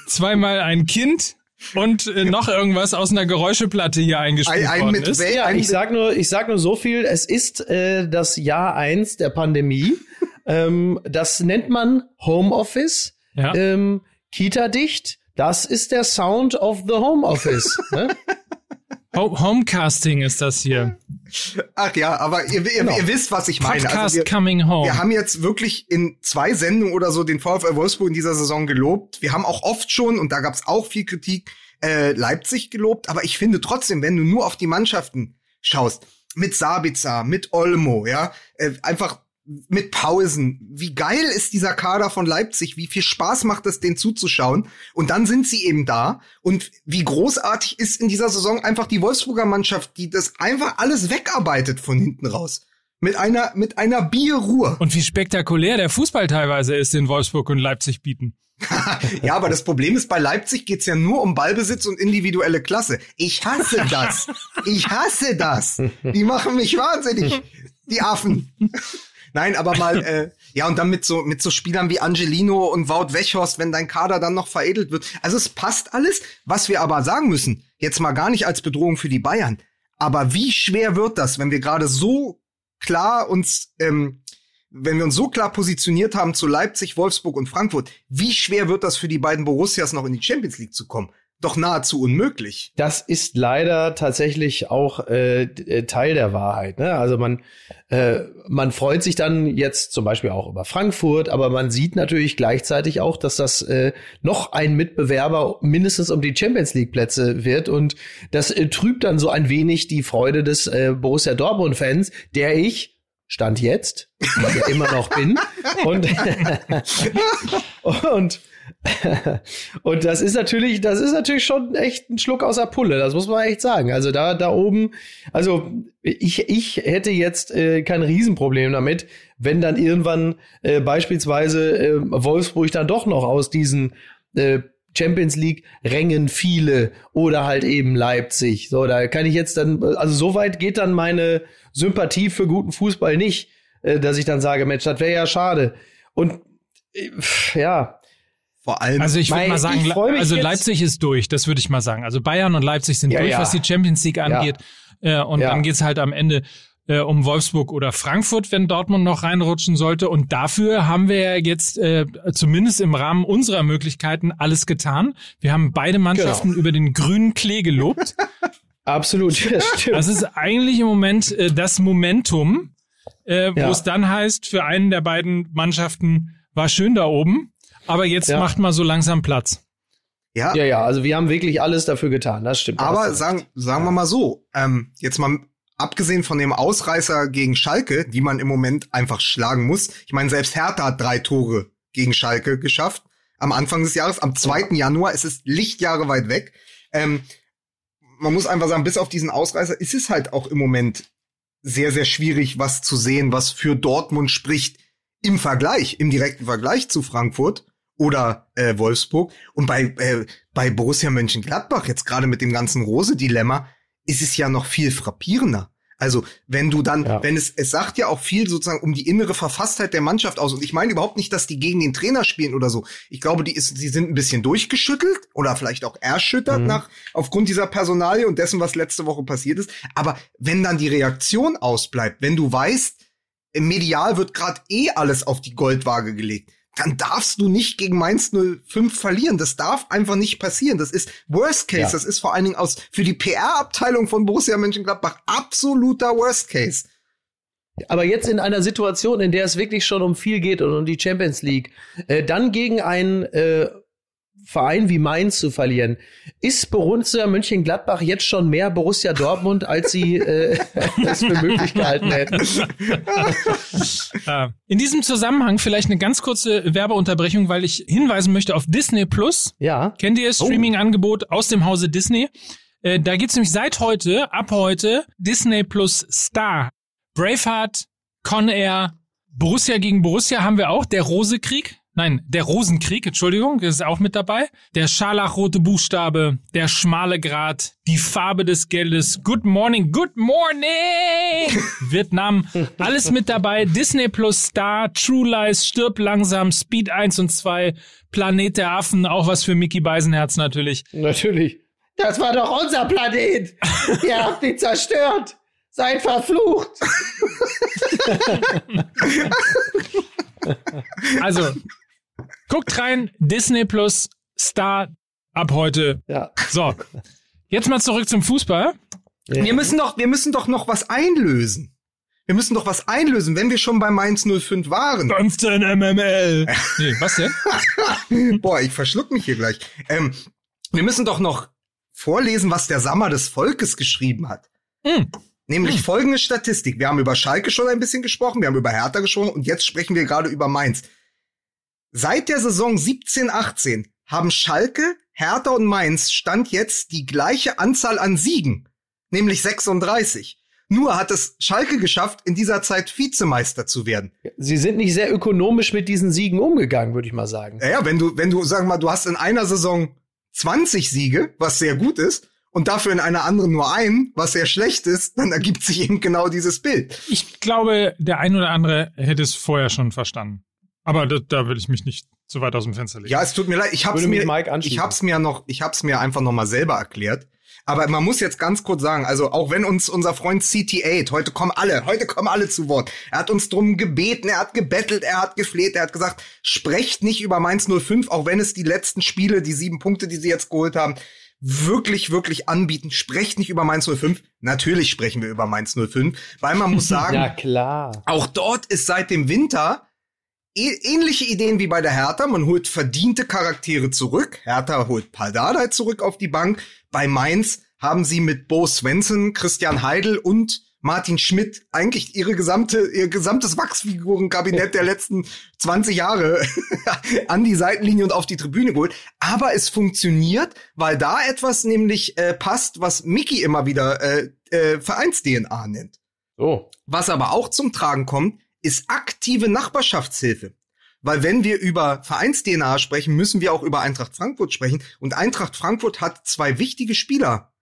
zweimal ein Kind und äh, noch irgendwas aus einer Geräuscheplatte hier eingespielt ein, ein worden ist.
Ja, ich sag nur, ich sag nur so viel. Es ist äh, das Jahr eins der Pandemie. ähm, das nennt man Homeoffice, ja. ähm, Kita dicht. Das ist der Sound of the Homeoffice. ne?
Homecasting ist das hier.
Ach ja, aber ihr, ihr, genau. ihr wisst, was ich meine.
Also Podcast also wir, coming home.
Wir haben jetzt wirklich in zwei Sendungen oder so den VfL Wolfsburg in dieser Saison gelobt. Wir haben auch oft schon, und da gab es auch viel Kritik, äh, Leipzig gelobt. Aber ich finde trotzdem, wenn du nur auf die Mannschaften schaust, mit Sabitzer, mit Olmo, ja, äh, einfach mit Pausen. Wie geil ist dieser Kader von Leipzig? Wie viel Spaß macht es, den zuzuschauen? Und dann sind sie eben da. Und wie großartig ist in dieser Saison einfach die Wolfsburger Mannschaft, die das einfach alles wegarbeitet von hinten raus. Mit einer, mit einer Bierruhe.
Und wie spektakulär der Fußball teilweise ist, den Wolfsburg und Leipzig bieten.
ja, aber das Problem ist, bei Leipzig geht's ja nur um Ballbesitz und individuelle Klasse. Ich hasse das. Ich hasse das. Die machen mich wahnsinnig. Die Affen. Nein, aber mal, äh, ja, und dann mit so, mit so Spielern wie Angelino und Wout Wechhorst, wenn dein Kader dann noch veredelt wird. Also es passt alles. Was wir aber sagen müssen, jetzt mal gar nicht als Bedrohung für die Bayern, aber wie schwer wird das, wenn wir gerade so klar uns, ähm, wenn wir uns so klar positioniert haben zu Leipzig, Wolfsburg und Frankfurt, wie schwer wird das für die beiden Borussias noch in die Champions League zu kommen? Doch nahezu unmöglich.
Das ist leider tatsächlich auch äh, äh, Teil der Wahrheit. Ne? Also man, äh, man freut sich dann jetzt zum Beispiel auch über Frankfurt, aber man sieht natürlich gleichzeitig auch, dass das äh, noch ein Mitbewerber mindestens um die Champions League Plätze wird und das äh, trübt dann so ein wenig die Freude des äh, Borussia Dortmund Fans, der ich Stand jetzt, immer noch bin. Und, und und das ist natürlich, das ist natürlich schon echt ein Schluck aus der Pulle, das muss man echt sagen. Also da, da oben, also ich, ich hätte jetzt äh, kein Riesenproblem damit, wenn dann irgendwann äh, beispielsweise äh, Wolfsburg dann doch noch aus diesen äh, Champions League Rängen viele oder halt eben Leipzig. So, da kann ich jetzt dann, also so weit geht dann meine Sympathie für guten Fußball nicht, äh, dass ich dann sage, Mensch, das wäre ja schade. Und äh, ja,
vor allem. Also ich würde mal sagen, also Leipzig ist durch, das würde ich mal sagen. Also Bayern und Leipzig sind ja, durch, ja. was die Champions League angeht. Ja. Äh, und dann geht's halt am Ende äh, um Wolfsburg oder Frankfurt, wenn Dortmund noch reinrutschen sollte. Und dafür haben wir ja jetzt äh, zumindest im Rahmen unserer Möglichkeiten alles getan. Wir haben beide Mannschaften genau. über den grünen Klee gelobt.
Absolut,
das stimmt. Das ist eigentlich im Moment äh, das Momentum, äh, wo es dann heißt, für einen der beiden Mannschaften war schön da oben. Aber jetzt ja. macht mal so langsam Platz.
Ja. ja, ja, also wir haben wirklich alles dafür getan, das stimmt.
Aber sagen, sagen wir mal so, ähm, jetzt mal abgesehen von dem Ausreißer gegen Schalke, die man im Moment einfach schlagen muss. Ich meine, selbst Hertha hat drei Tore gegen Schalke geschafft. Am Anfang des Jahres, am 2. Ja. Januar, es ist Lichtjahre weit weg. Ähm, man muss einfach sagen, bis auf diesen Ausreißer ist es halt auch im Moment sehr, sehr schwierig, was zu sehen, was für Dortmund spricht im Vergleich, im direkten Vergleich zu Frankfurt oder äh, Wolfsburg. Und bei, äh, bei Borussia Mönchengladbach, jetzt gerade mit dem ganzen Rose-Dilemma, ist es ja noch viel frappierender. Also, wenn du dann, ja. wenn es, es sagt ja auch viel sozusagen um die innere Verfasstheit der Mannschaft aus. Und ich meine überhaupt nicht, dass die gegen den Trainer spielen oder so. Ich glaube, die ist, sie sind ein bisschen durchgeschüttelt oder vielleicht auch erschüttert mhm. nach, aufgrund dieser Personalie und dessen, was letzte Woche passiert ist. Aber wenn dann die Reaktion ausbleibt, wenn du weißt, medial wird gerade eh alles auf die Goldwaage gelegt, dann darfst du nicht gegen Mainz 05 verlieren. Das darf einfach nicht passieren. Das ist Worst Case. Ja. Das ist vor allen Dingen aus für die PR-Abteilung von Borussia Mönchengladbach absoluter Worst Case.
Aber jetzt in einer Situation, in der es wirklich schon um viel geht und um die Champions League, äh, dann gegen einen äh, Verein wie Mainz zu verlieren. Ist Borussia Mönchengladbach jetzt schon mehr Borussia Dortmund, als sie äh, es für möglich gehalten hätten?
In diesem Zusammenhang vielleicht eine ganz kurze Werbeunterbrechung, weil ich hinweisen möchte auf Disney Plus.
Ja.
Kennt ihr das oh. Streaming-Angebot aus dem Hause Disney? Äh, da gibt's nämlich seit heute, ab heute, Disney Plus Star. Braveheart, Con Air, Borussia gegen Borussia haben wir auch, der Rosekrieg Nein, der Rosenkrieg, Entschuldigung, ist auch mit dabei. Der scharlachrote Buchstabe, der schmale Grat, die Farbe des Geldes, Good Morning, Good Morning! Vietnam, alles mit dabei. Disney Plus Star, True Lies, Stirb langsam, Speed 1 und 2, Planet der Affen, auch was für Mickey Beisenherz natürlich.
Natürlich. Das war doch unser Planet. Ihr habt ihn zerstört. Seid verflucht.
Also, guckt rein, Disney Plus Star ab heute.
Ja.
So, jetzt mal zurück zum Fußball.
Wir müssen doch, wir müssen doch noch was einlösen. Wir müssen doch was einlösen, wenn wir schon bei Mainz 05 waren.
15 MML. Nee, was denn?
Boah, ich verschluck mich hier gleich. Ähm, wir müssen doch noch vorlesen, was der Sammer des Volkes geschrieben hat.
Hm.
Nämlich
Hm.
folgende Statistik. Wir haben über Schalke schon ein bisschen gesprochen, wir haben über Hertha gesprochen und jetzt sprechen wir gerade über Mainz. Seit der Saison 17-18 haben Schalke, Hertha und Mainz stand jetzt die gleiche Anzahl an Siegen, nämlich 36. Nur hat es Schalke geschafft, in dieser Zeit Vizemeister zu werden.
Sie sind nicht sehr ökonomisch mit diesen Siegen umgegangen, würde ich mal sagen.
Naja, wenn du, wenn du, sag mal, du hast in einer Saison 20 Siege, was sehr gut ist, und dafür in einer anderen nur einen, was sehr schlecht ist, dann ergibt sich eben genau dieses Bild.
Ich glaube, der ein oder andere hätte es vorher schon verstanden. Aber da, da will ich mich nicht zu weit aus dem Fenster legen.
Ja, es tut mir leid, ich hab's mir, ich hab's mir noch, ich hab's mir einfach noch mal selber erklärt. Aber man muss jetzt ganz kurz sagen, also auch wenn uns unser Freund CT8, heute kommen alle, heute kommen alle zu Wort. Er hat uns drum gebeten, er hat gebettelt, er hat gefleht, er hat gesagt, sprecht nicht über Mainz 05, auch wenn es die letzten Spiele, die sieben Punkte, die sie jetzt geholt haben, wirklich, wirklich anbieten. Sprecht nicht über Mainz 05. Natürlich sprechen wir über Mainz 05, weil man muss sagen,
Ja, klar.
auch dort ist seit dem Winter ähnliche Ideen wie bei der Hertha. Man holt verdiente Charaktere zurück. Hertha holt Paldadei zurück auf die Bank. Bei Mainz haben sie mit Bo Svensson, Christian Heidel und Martin Schmidt eigentlich ihre gesamte, ihr gesamtes Wachsfigurenkabinett der letzten 20 Jahre an die Seitenlinie und auf die Tribüne geholt. Aber es funktioniert, weil da etwas nämlich äh, passt, was Mickey immer wieder äh, äh, Vereins-DNA nennt.
So.
Was aber auch zum Tragen kommt, ist aktive Nachbarschaftshilfe. Weil wenn wir über Vereins-DNA sprechen, müssen wir auch über Eintracht Frankfurt sprechen. Und Eintracht Frankfurt hat zwei wichtige Spieler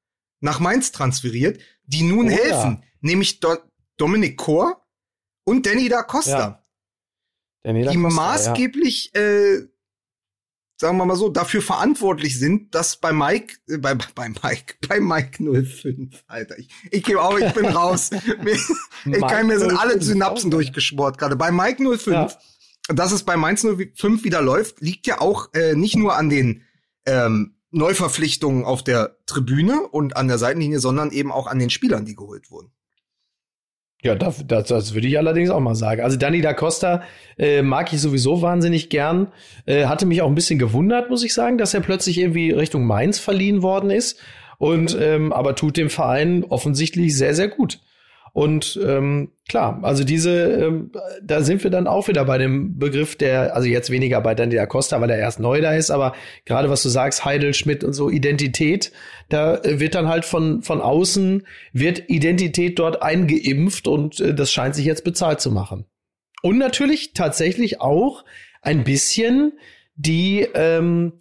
nach Mainz transferiert, die nun
Oh ja.
helfen. Nämlich Do Dominik Kor und Danny da Costa.
Ja. Danny da
die
Costa,
maßgeblich, äh, sagen wir mal so, dafür verantwortlich sind, dass bei Mike, äh, bei, bei Mike, bei Mike 05, Alter, ich, ich gebe auch, ich bin raus. Mir- ich kann, mir sind alle
05,
Synapsen durchgeschmort gerade. Bei Mike 05,
Ja.
dass es bei Mainz 05 wieder läuft, liegt ja auch äh, nicht nur an den ähm, Neuverpflichtungen auf der Tribüne und an der Seitenlinie, sondern eben auch an den Spielern, die geholt wurden.
Ja, das, das, das würde ich allerdings auch mal sagen. Also Danny da Costa äh, mag ich sowieso wahnsinnig gern. Äh, hatte mich auch ein bisschen gewundert, muss ich sagen, dass er plötzlich irgendwie Richtung Mainz verliehen worden ist. Und ähm, aber tut dem Verein offensichtlich sehr, sehr gut. Und ähm, klar, also diese, ähm, da sind wir dann auch wieder bei dem Begriff der, also jetzt weniger bei Danny da Costa, weil er erst neu da ist, aber gerade was du sagst, Heidel, Schmidt und so, Identität, da äh, wird dann halt von, von außen, wird Identität dort eingeimpft und äh, das scheint sich jetzt bezahlt zu machen. Und natürlich tatsächlich auch ein bisschen die ähm,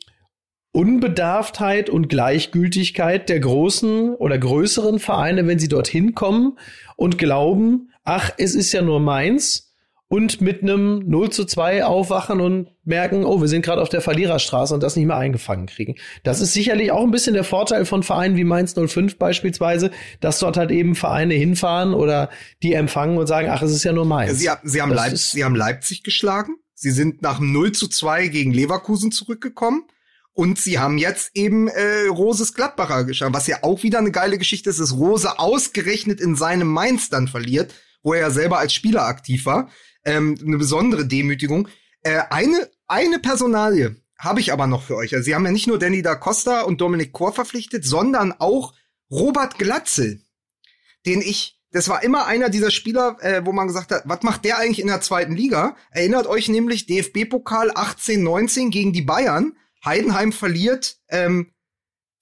Unbedarftheit und Gleichgültigkeit der großen oder größeren Vereine, wenn sie dorthin kommen und glauben, ach, es ist ja nur meins und mit einem 0 zu 2 aufwachen und merken, oh, wir sind gerade auf der Verliererstraße und das nicht mehr eingefangen kriegen. Das ist sicherlich auch ein bisschen der Vorteil von Vereinen wie Mainz 05 beispielsweise, dass dort halt eben Vereine hinfahren oder die empfangen und sagen, ach, es ist ja nur meins.
Sie, sie, haben, Leip sie haben Leipzig geschlagen. Sie sind nach dem 0 zu 2 gegen Leverkusen zurückgekommen. Und sie haben jetzt eben äh, Roses Gladbacher geschlagen, was ja auch wieder eine geile Geschichte ist, dass Rose ausgerechnet in seinem Mainz dann verliert, wo er ja selber als Spieler aktiv war. Ähm, eine besondere Demütigung. Äh, eine, eine Personalie habe ich aber noch für euch. Also sie haben ja nicht nur Danny da Costa und Dominik Kor verpflichtet, sondern auch Robert Glatzel, den ich, das war immer einer dieser Spieler, äh, wo man gesagt hat, was macht der eigentlich in der zweiten Liga? Erinnert euch nämlich DFB-Pokal 18, 19 gegen die Bayern. Heidenheim verliert ähm,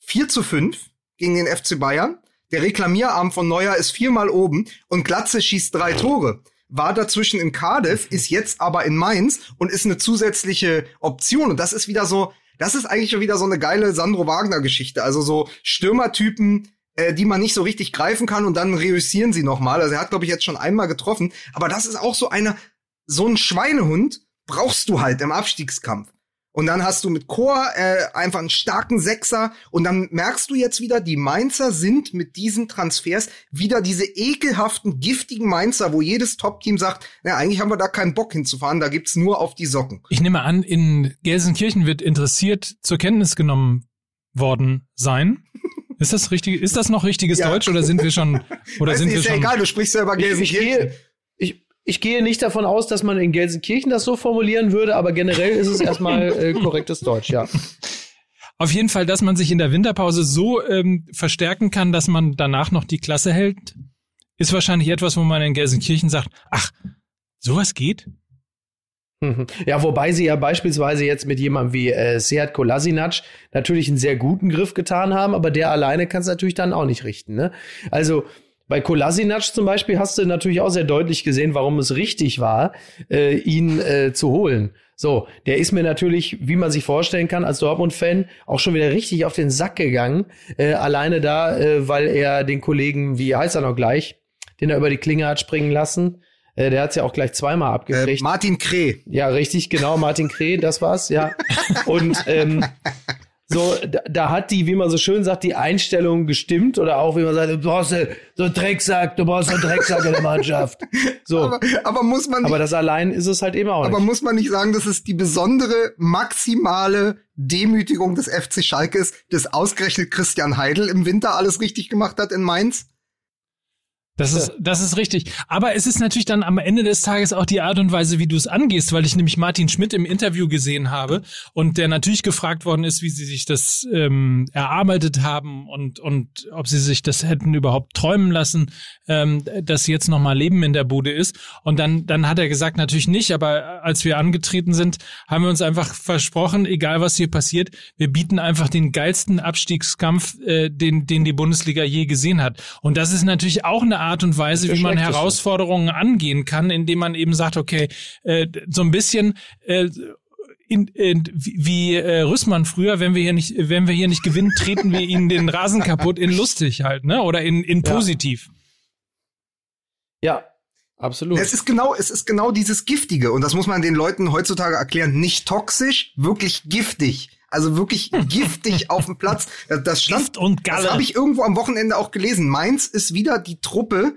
4 zu 5 gegen den FC Bayern. Der Reklamierarm von Neuer ist viermal oben und Glatze schießt drei Tore. war dazwischen in Cardiff, ist jetzt aber in Mainz und ist eine zusätzliche Option. Und das ist wieder so, das ist eigentlich schon wieder so eine geile Sandro Wagner-Geschichte. Also so Stürmertypen, äh, die man nicht so richtig greifen kann und dann reüssieren sie nochmal. Also er hat, glaube ich, jetzt schon einmal getroffen. Aber das ist auch so einer, so ein Schweinehund brauchst du halt im Abstiegskampf. Und dann hast du mit Chor äh, einfach einen starken Sechser. Und dann merkst du jetzt wieder, die Mainzer sind mit diesen Transfers wieder diese ekelhaften, giftigen Mainzer, wo jedes Top-Team sagt, na, eigentlich haben wir da keinen Bock hinzufahren, da gibt's nur auf die Socken.
Ich nehme an, in Gelsenkirchen wird interessiert zur Kenntnis genommen worden sein. Ist das richtig? Ist das noch richtiges ja. Deutsch oder sind wir schon? Oder
Weiß
sind
nicht,
wir
ist ja
schon?
egal, du sprichst ja über Gelsenkirchen.
Ich, ich gehe nicht davon aus, dass man in Gelsenkirchen das so formulieren würde, aber generell ist es erstmal äh, korrektes Deutsch, ja.
Auf jeden Fall, dass man sich in der Winterpause so ähm, verstärken kann, dass man danach noch die Klasse hält, ist wahrscheinlich etwas, wo man in Gelsenkirchen sagt, ach, sowas geht?
Mhm. Ja, wobei sie ja beispielsweise jetzt mit jemandem wie äh, Seat Kolasinac natürlich einen sehr guten Griff getan haben, aber der alleine kann es natürlich dann auch nicht richten. Ne? Also bei Kolasinac zum Beispiel hast du natürlich auch sehr deutlich gesehen, warum es richtig war, äh, ihn äh, zu holen. So, der ist mir natürlich, wie man sich vorstellen kann, als Dortmund-Fan auch schon wieder richtig auf den Sack gegangen. Äh, alleine da, äh, weil er den Kollegen, wie heißt er noch gleich, den er über die Klinge hat springen lassen. Äh, der hat es ja auch gleich zweimal abgekriegt.
Äh, Martin Kreh.
Ja, richtig, genau, Martin Kreh, das war's, ja. Und ähm, so, da, da, hat die, wie man so schön sagt, die Einstellung gestimmt oder auch, wie man sagt, du brauchst so einen Drecksack, du brauchst einen Drecksack in der Mannschaft. So.
Aber, aber muss man
nicht, Aber das allein ist es halt eben auch
nicht. Aber muss man nicht sagen, dass es die besondere, maximale Demütigung des FC Schalke ist, dass ausgerechnet Christian Heidel im Winter alles richtig gemacht hat in Mainz?
Das ist, das ist richtig. Aber es ist natürlich dann am Ende des Tages auch die Art und Weise, wie du es angehst, weil ich nämlich Martin Schmidt im Interview gesehen habe und der natürlich gefragt worden ist, wie sie sich das ähm, erarbeitet haben und, und ob sie sich das hätten überhaupt träumen lassen, ähm, dass jetzt nochmal Leben in der Bude ist. Und dann, dann hat er gesagt, natürlich nicht, aber als wir angetreten sind, haben wir uns einfach versprochen, egal was hier passiert, wir bieten einfach den geilsten Abstiegskampf, äh, den, den die Bundesliga je gesehen hat. Und das ist natürlich auch eine Art und Weise, wie man Herausforderungen angehen kann, indem man eben sagt, okay, äh, so ein bisschen äh, in, in, wie äh, Rüssmann früher, wenn wir hier nicht, wenn wir hier nicht gewinnen, treten wir ihnen den Rasen kaputt in lustig halt, ne? Oder in, in positiv.
Ja, Absolut.
Es ist genau, es ist genau dieses Giftige. Und das muss man den Leuten heutzutage erklären. Nicht toxisch, wirklich giftig. Also wirklich giftig auf dem Platz. Das stand,
Gift und Galle.
Das habe ich irgendwo am Wochenende auch gelesen. Mainz ist wieder die Truppe,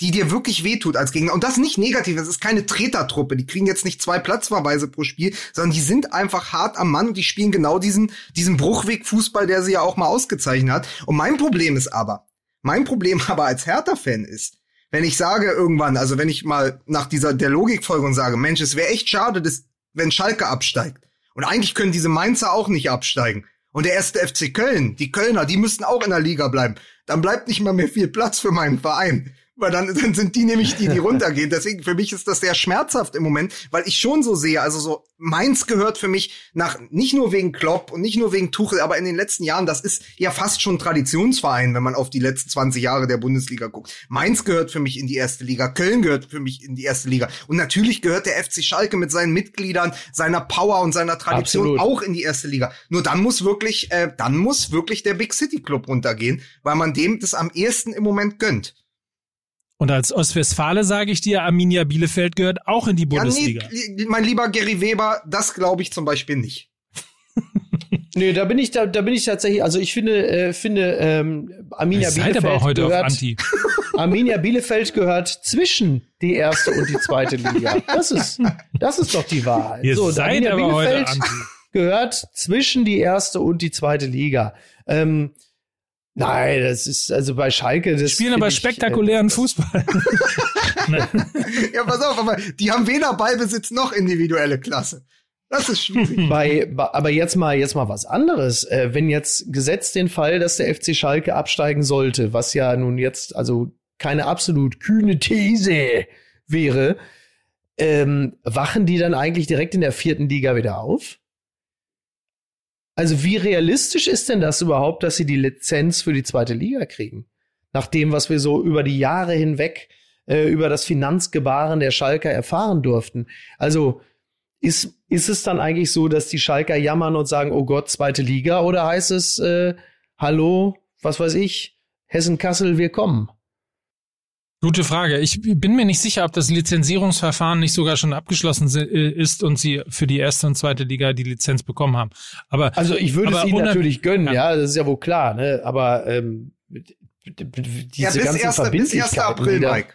die dir wirklich wehtut als Gegner. Und das nicht negativ. Das ist keine Tretertruppe. Die kriegen jetzt nicht zwei Platzverweise pro Spiel, sondern die sind einfach hart am Mann und die spielen genau diesen, diesen Bruchweg-Fußball, der sie ja auch mal ausgezeichnet hat. Und mein Problem ist aber, mein Problem aber als Hertha-Fan ist, wenn ich sage irgendwann, also wenn ich mal nach dieser der Logikfolge sage, Mensch, es wäre echt schade, dass, wenn Schalke absteigt. Und eigentlich können diese Mainzer auch nicht absteigen. Und der erste FC Köln, die Kölner, die müssten auch in der Liga bleiben. Dann bleibt nicht mal mehr viel Platz für meinen Verein weil dann, dann sind die nämlich die, die runtergehen. Deswegen für mich ist das sehr schmerzhaft im Moment, weil ich schon so sehe, also so Mainz gehört für mich nach nicht nur wegen Klopp und nicht nur wegen Tuchel, aber in den letzten Jahren, das ist ja fast schon Traditionsverein, wenn man auf die letzten 20 Jahre der Bundesliga guckt. Mainz gehört für mich in die erste Liga, Köln gehört für mich in die erste Liga und natürlich gehört der FC Schalke mit seinen Mitgliedern, seiner Power und seiner Tradition Absolut. auch in die erste Liga. Nur dann muss wirklich, äh, dann muss wirklich der Big City Club runtergehen, weil man dem das am ehesten im Moment gönnt.
Und als Ostwestfale sage ich dir, Arminia Bielefeld gehört auch in die Bundesliga.
Ja, nee, mein lieber Gary Weber, das glaube ich zum Beispiel nicht.
nee, da bin ich da, da bin ich tatsächlich. Also ich finde, äh, finde ähm, Arminia
Ihr
Bielefeld
aber heute
gehört.
Auf Anti.
Arminia Bielefeld gehört zwischen die erste und die zweite Liga. Das ist, das ist doch die Wahrheit.
Ihr so, seid Arminia aber Bielefeld heute Anti.
gehört zwischen die erste und die zweite Liga. Ähm, Nein, das ist also bei Schalke. Das
spielen aber spektakulären ich, äh, Fußball.
ja, pass auf, aber die haben weder Ballbesitz noch individuelle Klasse. Das ist schwierig.
Bei, aber jetzt mal, jetzt mal was anderes. Äh, wenn jetzt gesetzt den Fall, dass der FC Schalke absteigen sollte, was ja nun jetzt also keine absolut kühne These wäre, ähm, wachen die dann eigentlich direkt in der vierten Liga wieder auf? Also wie realistisch ist denn das überhaupt, dass sie die Lizenz für die zweite Liga kriegen? Nach dem, was wir so über die Jahre hinweg äh, über das Finanzgebaren der Schalker erfahren durften. Also ist, ist es dann eigentlich so, dass die Schalker jammern und sagen, oh Gott, zweite Liga? Oder heißt es, äh, hallo, was weiß ich, Hessen-Kassel, wir kommen?
Gute Frage. Ich bin mir nicht sicher, ob das Lizenzierungsverfahren nicht sogar schon abgeschlossen äh, ist und sie für die erste und zweite Liga die Lizenz bekommen haben. Aber
also ich würde es ihnen natürlich gönnen, ja. ja. das ist ja wohl klar. Ne? Aber ähm, diese
ja, bis
ganzen
1. Bis 1. April,
wieder,
Mike.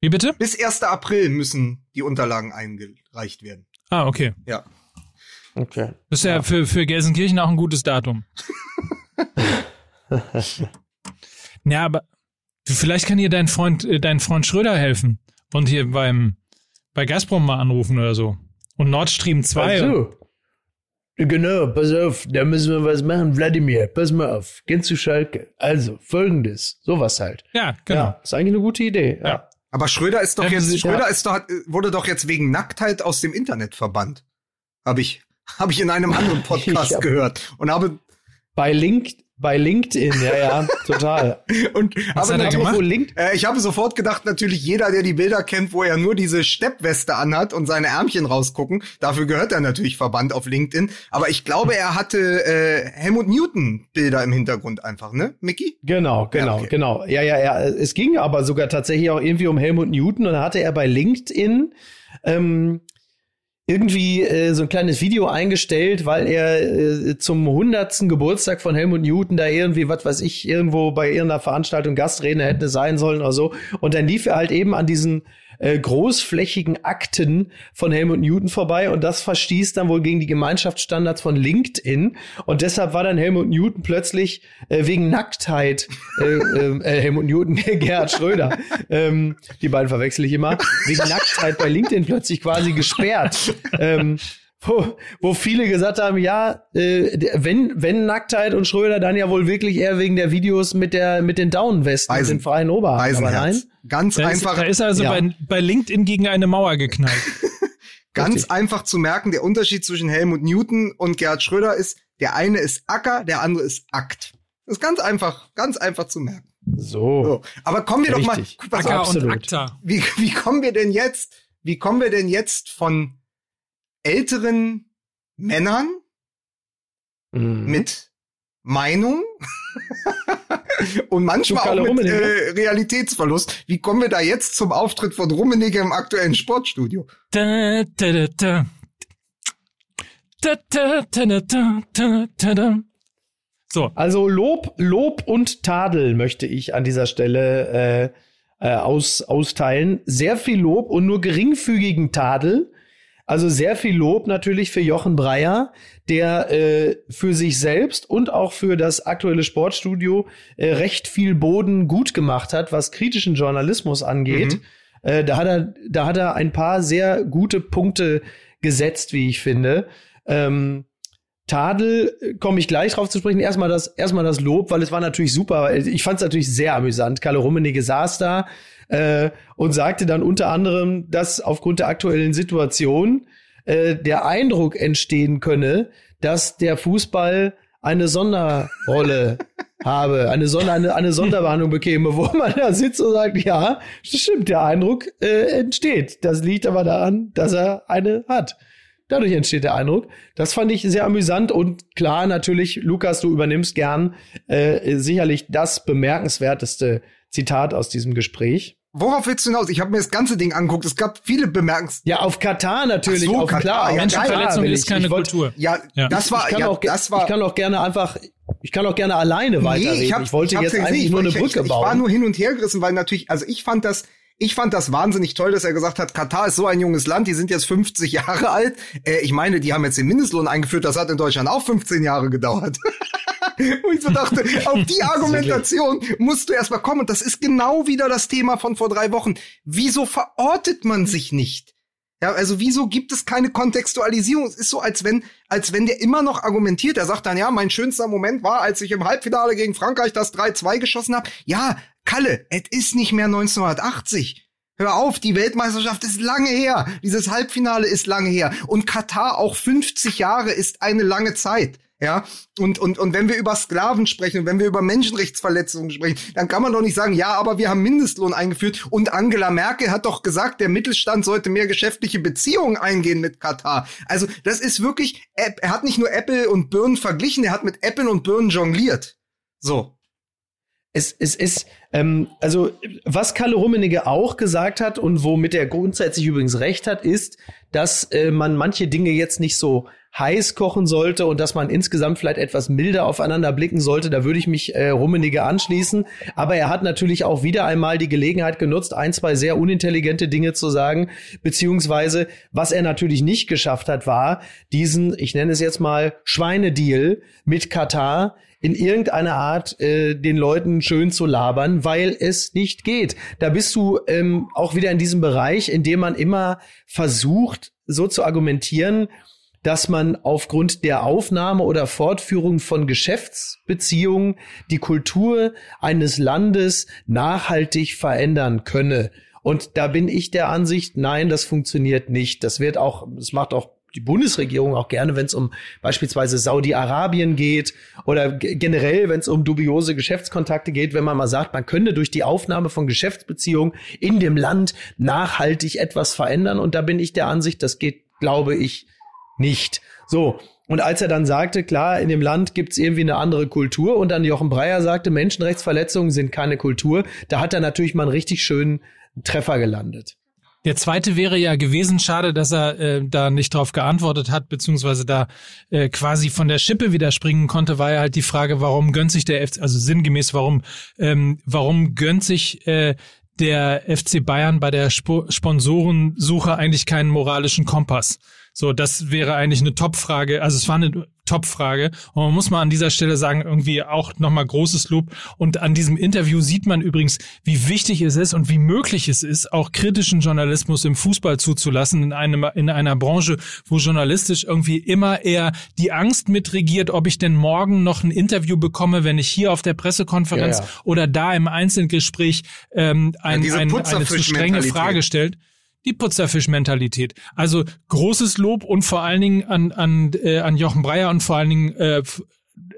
Wie bitte?
Bis 1. April müssen die Unterlagen eingereicht werden.
Ah, okay.
Ja.
Okay.
Das ist ja, ja für, für Gelsenkirchen auch ein gutes Datum. ja, aber Vielleicht kann dir dein Freund, äh, dein Freund Schröder helfen und hier beim, bei Gazprom mal anrufen oder so. Und Nord Stream 2.
Also, genau, pass auf, da müssen wir was machen. Wladimir, pass mal auf, geh zu Schalke. Also, folgendes, sowas halt.
Ja, genau. Ja,
ist eigentlich eine gute Idee. Ja. ja.
Aber Schröder ist doch ja, jetzt, Schröder ist doch, wurde doch jetzt wegen Nacktheit aus dem Internet verbannt. Habe ich, habe ich in einem anderen Podcast hab, gehört und habe
bei Link, bei LinkedIn, ja, ja, total.
Und Was aber hat er gemacht? Link äh, ich habe sofort gedacht, natürlich jeder, der die Bilder kennt, wo er nur diese Steppweste anhat und seine Ärmchen rausgucken, dafür gehört er natürlich verbannt auf LinkedIn. Aber ich glaube, er hatte äh, Helmut Newton Bilder im Hintergrund einfach, ne, Mickey?
Genau, genau, ja, okay. genau. Ja, ja, ja. Es ging aber sogar tatsächlich auch irgendwie um Helmut Newton und da hatte er bei LinkedIn ähm, irgendwie äh, so ein kleines Video eingestellt, weil er äh, zum hundertsten Geburtstag von Helmut Newton da irgendwie, was weiß ich, irgendwo bei irgendeiner Veranstaltung Gastredner hätte sein sollen oder so. Und dann lief er halt eben an diesen äh, großflächigen Akten von Helmut Newton vorbei. Und das verstieß dann wohl gegen die Gemeinschaftsstandards von LinkedIn. Und deshalb war dann Helmut Newton plötzlich äh, wegen Nacktheit äh, äh, äh Helmut Newton, Gerhard Schröder, ähm, die beiden verwechsel ich immer, wegen Nacktheit bei LinkedIn plötzlich quasi gesperrt. Ähm, wo, wo viele gesagt haben, ja, äh, wenn, wenn Nacktheit und Schröder, dann ja wohl wirklich eher wegen der Videos mit der mit den Downwesten und den freien Oberarmen. Aber nein.
Ganz
da
einfach.
Ist, da ist also ja. bei, bei LinkedIn gegen eine Mauer geknallt.
Ganz Richtig. einfach zu merken, der Unterschied zwischen Helmut Newton und Gerhard Schröder ist, der eine ist Acker, der andere ist Akt. Das ist ganz einfach, ganz einfach zu merken.
So. so.
Aber kommen wir Richtig.
doch mal. Acker auf, und Akta.
Wie, wie kommen wir denn jetzt, wie kommen wir denn jetzt von älteren Männern mhm. mit Meinung und manchmal auch mit äh, Realitätsverlust. Wie kommen wir da jetzt zum Auftritt von Rummenigge im aktuellen Sportstudio? Da, da, da,
so. Also Lob, Lob und Tadel möchte ich an dieser Stelle äh, äh, aus, austeilen. Sehr viel Lob und nur geringfügigen Tadel also sehr viel Lob natürlich für Jochen Breyer, der äh, für sich selbst und auch für das aktuelle Sportstudio äh, recht viel Boden gut gemacht hat, was kritischen Journalismus angeht. Mhm. Äh, da hat er, da hat er ein paar sehr gute Punkte gesetzt, wie ich finde. Ähm, Tadel komme ich gleich drauf zu sprechen. Erstmal das, erstmal das Lob, weil es war natürlich super. Ich fand es natürlich sehr amüsant. Kalle Rummenigge saß da, äh, und sagte dann unter anderem, dass aufgrund der aktuellen Situation äh, der Eindruck entstehen könne, dass der Fußball eine Sonderrolle habe, eine, Sonder, eine, eine Sonderbehandlung bekäme, wo man da sitzt und sagt, ja, stimmt, der Eindruck äh, entsteht. Das liegt aber daran, dass er eine hat. Dadurch entsteht der Eindruck. Das fand ich sehr amüsant und klar, natürlich, Lukas, du übernimmst gern äh, sicherlich das bemerkenswerteste Zitat aus diesem Gespräch.
Worauf willst du hinaus? Ich habe mir das ganze Ding angeguckt. Es gab viele Bemerkens.
Ja, auf Katar natürlich. So, auf
Katar. Klar, ja, Menschenverletzung ist keine ich wollt, Kultur.
Ja, ja, das war,
ich ja,
auch,
das war. Ich kann auch gerne einfach. Ich kann auch gerne alleine weiterreden. Nee, ich, hab, ich wollte ich jetzt eigentlich ich, nur eine Brücke
ich,
bauen.
Ich war nur hin und her gerissen, weil natürlich, also ich fand das, ich fand das wahnsinnig toll, dass er gesagt hat, Katar ist so ein junges Land, die sind jetzt 50 Jahre alt. Äh, ich meine, die haben jetzt den Mindestlohn eingeführt, das hat in Deutschland auch 15 Jahre gedauert. Wo ich so dachte, auf die Argumentation musst du erstmal kommen. Und das ist genau wieder das Thema von vor drei Wochen. Wieso verortet man sich nicht? Ja, also wieso gibt es keine Kontextualisierung? Es ist so, als wenn, als wenn der immer noch argumentiert. Er sagt dann, ja, mein schönster Moment war, als ich im Halbfinale gegen Frankreich das 3-2 geschossen habe. Ja, Kalle, es ist nicht mehr 1980. Hör auf, die Weltmeisterschaft ist lange her. Dieses Halbfinale ist lange her. Und Katar auch 50 Jahre ist eine lange Zeit. Ja, und, und, und wenn wir über Sklaven sprechen, wenn wir über Menschenrechtsverletzungen sprechen, dann kann man doch nicht sagen, ja, aber wir haben Mindestlohn eingeführt und Angela Merkel hat doch gesagt, der Mittelstand sollte mehr geschäftliche Beziehungen eingehen mit Katar. Also, das ist wirklich, er hat nicht nur Apple und Birnen verglichen, er hat mit Apple und Birnen jongliert. So.
Es, es ist, ähm, also was Kalle Rummenigge auch gesagt hat und womit er grundsätzlich übrigens recht hat, ist, dass äh, man manche Dinge jetzt nicht so heiß kochen sollte und dass man insgesamt vielleicht etwas milder aufeinander blicken sollte. Da würde ich mich äh, Rummenigge anschließen. Aber er hat natürlich auch wieder einmal die Gelegenheit genutzt, ein, zwei sehr unintelligente Dinge zu sagen. Beziehungsweise, was er natürlich nicht geschafft hat, war diesen, ich nenne es jetzt mal, Schweinedeal mit Katar in irgendeiner Art äh, den Leuten schön zu labern, weil es nicht geht. Da bist du ähm, auch wieder in diesem Bereich, in dem man immer versucht, so zu argumentieren, dass man aufgrund der Aufnahme oder Fortführung von Geschäftsbeziehungen die Kultur eines Landes nachhaltig verändern könne. Und da bin ich der Ansicht, nein, das funktioniert nicht. Das wird auch, es macht auch die Bundesregierung auch gerne, wenn es um beispielsweise Saudi-Arabien geht oder generell, wenn es um dubiose Geschäftskontakte geht, wenn man mal sagt, man könnte durch die Aufnahme von Geschäftsbeziehungen in dem Land nachhaltig etwas verändern. Und da bin ich der Ansicht, das geht, glaube ich, nicht. So. Und als er dann sagte, klar, in dem Land gibt's irgendwie eine andere Kultur und dann Jochen Breyer sagte, Menschenrechtsverletzungen sind keine Kultur, da hat er natürlich mal einen richtig schönen Treffer gelandet.
Der zweite wäre ja gewesen, schade, dass er äh, da nicht drauf geantwortet hat, beziehungsweise da äh, quasi von der Schippe wieder springen konnte, war ja halt die Frage, warum gönnt sich der FC, also sinngemäß, warum, ähm, warum gönnt sich äh, der FC Bayern bei der Sp Sponsorensuche eigentlich keinen moralischen Kompass? So, das wäre eigentlich eine Top-Frage. Also es war eine Top-Frage. Und man muss mal an dieser Stelle sagen, irgendwie auch nochmal großes Lob. Und an diesem Interview sieht man übrigens, wie wichtig es ist und wie möglich es ist, auch kritischen Journalismus im Fußball zuzulassen, in, einem, in einer Branche, wo journalistisch irgendwie immer eher die Angst mitregiert, ob ich denn morgen noch ein Interview bekomme, wenn ich hier auf der Pressekonferenz ja, ja. oder da im Einzelgespräch ähm, ein, ja, ein, eine zu strenge Frage stellt die Putzerfisch-Mentalität. Also großes Lob und vor allen Dingen an, an, äh, an Jochen Breyer und vor allen Dingen, äh,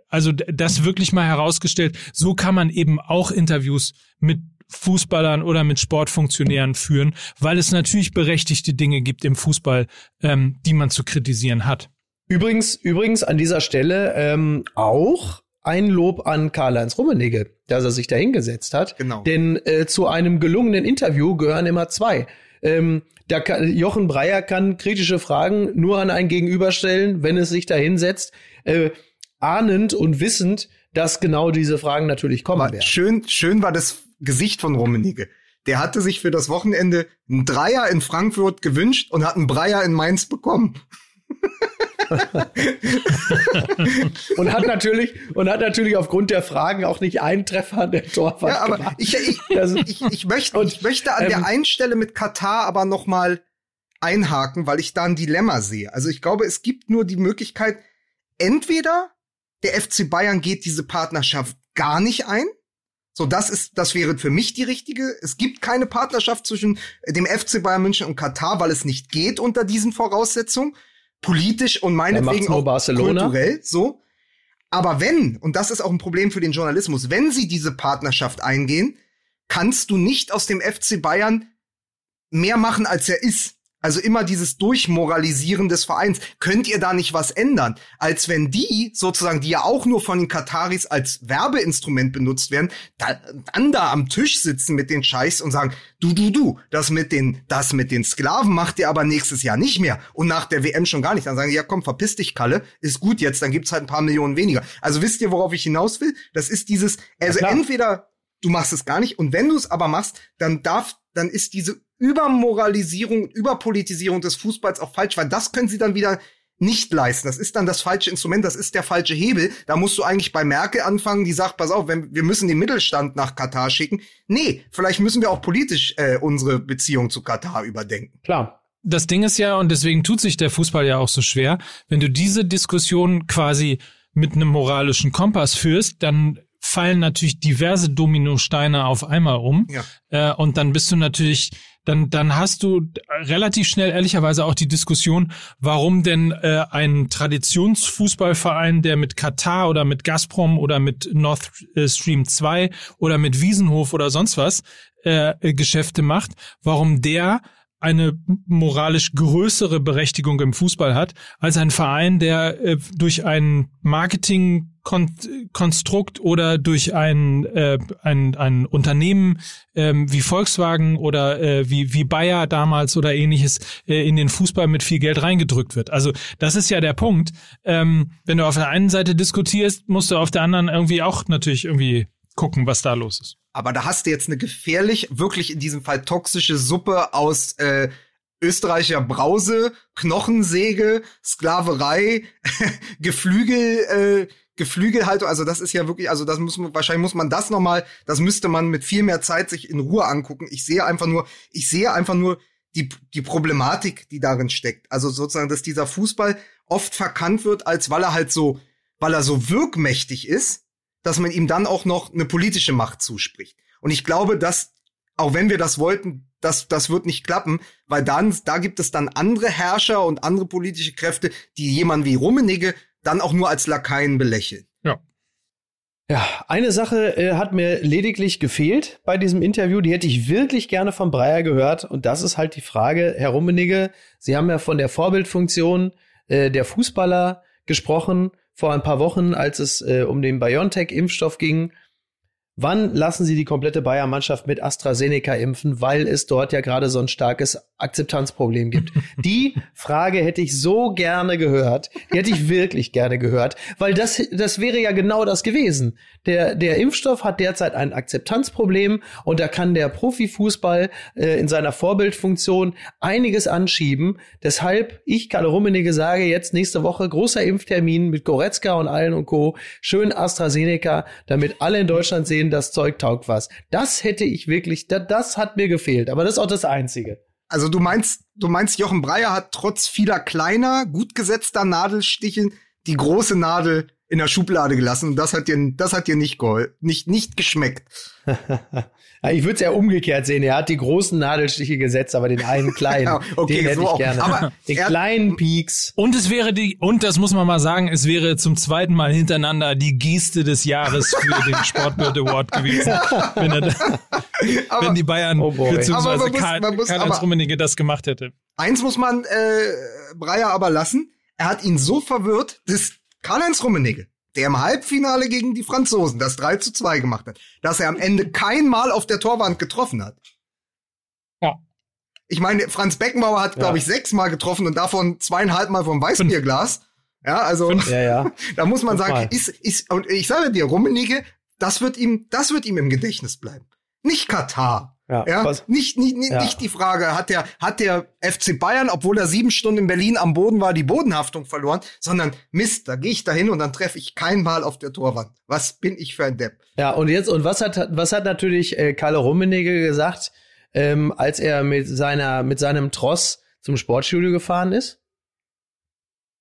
also das wirklich mal herausgestellt, so kann man eben auch Interviews mit Fußballern oder mit Sportfunktionären führen, weil es natürlich berechtigte Dinge gibt im Fußball, ähm, die man zu kritisieren hat.
Übrigens, übrigens an dieser Stelle ähm, auch ein Lob an Karl-Heinz Rummenigge, dass er sich da hingesetzt hat.
Genau.
Denn äh, zu einem gelungenen Interview gehören immer zwei. Ähm, da kann, Jochen Breyer kann kritische Fragen nur an ein Gegenüber stellen, wenn es sich da hinsetzt, äh, ahnend und wissend, dass genau diese Fragen natürlich kommen
war
werden.
Schön, schön war das Gesicht von Rummenigge. Der hatte sich für das Wochenende einen Dreier in Frankfurt gewünscht und hat einen Breyer in Mainz bekommen.
und hat natürlich und hat natürlich aufgrund der Fragen auch nicht einen Treffer an der Torwart
Ja, aber gemacht. ich, ich, also, ich, ich, möchte, und, ich möchte an ähm, der einen Stelle mit Katar aber noch mal einhaken, weil ich da ein Dilemma sehe. Also ich glaube, es gibt nur die Möglichkeit, entweder der FC Bayern geht diese Partnerschaft gar nicht ein. So, das ist, das wäre für mich die richtige. Es gibt keine Partnerschaft zwischen dem FC Bayern München und Katar, weil es nicht geht unter diesen Voraussetzungen politisch und meinetwegen auch
Barcelona.
kulturell so. Aber wenn, und das ist auch ein Problem für den Journalismus, wenn sie diese Partnerschaft eingehen, kannst du nicht aus dem FC Bayern mehr machen, als er ist. Also immer dieses Durchmoralisieren des Vereins. Könnt ihr da nicht was ändern? Als wenn die, sozusagen, die ja auch nur von den Kataris als Werbeinstrument benutzt werden, da, dann da am Tisch sitzen mit den Scheichs und sagen, du, du, du, das mit den, das mit den Sklaven macht ihr aber nächstes Jahr nicht mehr. Und nach der WM schon gar nicht. Dann sagen, ja komm, verpiss dich, Kalle, ist gut jetzt, dann gibt's halt ein paar Millionen weniger. Also wisst ihr, worauf ich hinaus will? Das ist dieses, also entweder du machst es gar nicht und wenn du es aber machst, dann darf, dann ist diese Übermoralisierung, Überpolitisierung des Fußballs auch falsch, weil das können sie dann wieder nicht leisten. Das ist dann das falsche Instrument, das ist der falsche Hebel. Da musst du eigentlich bei Merkel anfangen, die sagt, pass auf, wenn, wir müssen den Mittelstand nach Katar schicken. Nee, vielleicht müssen wir auch politisch äh, unsere Beziehung zu Katar überdenken.
Klar. Das Ding ist ja, und deswegen tut sich der Fußball ja auch so schwer, wenn du diese Diskussion quasi mit einem moralischen Kompass führst, dann fallen natürlich diverse Dominosteine auf einmal um. Ja. Äh, und dann bist du natürlich dann, dann hast du relativ schnell ehrlicherweise auch die Diskussion, warum denn äh, ein Traditionsfußballverein, der mit Katar oder mit Gazprom oder mit Nord Stream 2 oder mit Wiesenhof oder sonst was äh, Geschäfte macht, warum der eine moralisch größere Berechtigung im Fußball hat als ein Verein, der äh, durch ein Marketingkonstrukt oder durch ein, äh, ein, ein Unternehmen ähm, wie Volkswagen oder äh, wie, wie Bayer damals oder ähnliches äh, in den Fußball mit viel Geld reingedrückt wird. Also das ist ja der Punkt. Ähm, wenn du auf der einen Seite diskutierst, musst du auf der anderen irgendwie auch natürlich irgendwie gucken, was da los ist.
Aber da hast du jetzt eine gefährlich, wirklich in diesem Fall toxische Suppe aus äh, österreichischer Brause, Knochensäge, Sklaverei, Geflügel, äh, Geflügelhaltung. Also das ist ja wirklich, also das muss man, wahrscheinlich muss man das nochmal, das müsste man mit viel mehr Zeit sich in Ruhe angucken. Ich sehe einfach nur, ich sehe einfach nur die, die Problematik, die darin steckt. Also sozusagen, dass dieser Fußball oft verkannt wird, als weil er halt so, weil er so wirkmächtig ist dass man ihm dann auch noch eine politische Macht zuspricht. Und ich glaube, dass, auch wenn wir das wollten, das, das wird nicht klappen, weil dann, da gibt es dann andere Herrscher und andere politische Kräfte, die jemanden wie Rummenigge dann auch nur als Lakaien belächeln.
Ja.
Ja, eine Sache äh, hat mir lediglich gefehlt bei diesem Interview, die hätte ich wirklich gerne von Breyer gehört. Und das ist halt die Frage, Herr Rummenigge, Sie haben ja von der Vorbildfunktion äh, der Fußballer gesprochen vor ein paar Wochen, als es äh, um den BioNTech-Impfstoff ging. Wann lassen Sie die komplette Bayern-Mannschaft mit AstraZeneca impfen, weil es dort ja gerade so ein starkes Akzeptanzproblem gibt? Die Frage hätte ich so gerne gehört. Die hätte ich wirklich gerne gehört, weil das, das wäre ja genau das gewesen. Der, der Impfstoff hat derzeit ein Akzeptanzproblem und da kann der Profifußball äh, in seiner Vorbildfunktion einiges anschieben. Deshalb, ich, Kalle Rummenigge, sage jetzt nächste Woche großer Impftermin mit Goretzka und allen und Co. Schön AstraZeneca, damit alle in Deutschland sehen, das Zeug taugt was. Das hätte ich wirklich, das, das hat mir gefehlt. Aber das ist auch das Einzige.
Also du meinst, du meinst, Jochen Breyer hat trotz vieler kleiner, gut gesetzter Nadelsticheln die große Nadel in der Schublade gelassen und das hat dir, das hat dir nicht, gehol nicht, nicht geschmeckt.
ich würde es ja umgekehrt sehen. Er hat die großen Nadelstiche gesetzt, aber den einen kleinen, ja, okay, den hätte so ich gerne. Aber den kleinen Peaks.
Und es wäre die, und das muss man mal sagen, es wäre zum zweiten Mal hintereinander die Geste des Jahres für den Sportbild Award gewesen, wenn, er, aber, wenn die Bayern oh beziehungsweise Karl-Heinz Rummenigge das gemacht hätte.
Eins muss man äh, Breyer aber lassen. Er hat ihn so verwirrt, dass Karl-Heinz Rummenigge, der im Halbfinale gegen die Franzosen das 3 zu 2 gemacht hat, dass er am Ende kein Mal auf der Torwand getroffen hat.
Ja.
Ich meine, Franz Beckenbauer hat, ja. glaube ich, sechs Mal getroffen und davon zweieinhalb Mal vom Weißbierglas. Ja, also
ja, ja.
da muss man Fünf sagen, ist, ist, und ich sage dir, Rummenigge, das wird ihm, das wird ihm im Gedächtnis bleiben. Nicht Katar. Ja, ja nicht, nicht, nicht, ja. nicht die Frage, hat der, hat der FC Bayern, obwohl er sieben Stunden in Berlin am Boden war, die Bodenhaftung verloren, sondern Mist, da gehe ich dahin und dann treffe ich kein Mal auf der Torwand. Was bin ich für ein Depp?
Ja, und jetzt, und was hat, was hat natürlich äh, Kalle Rummenigge gesagt, ähm, als er mit seiner, mit seinem Tross zum Sportstudio gefahren ist?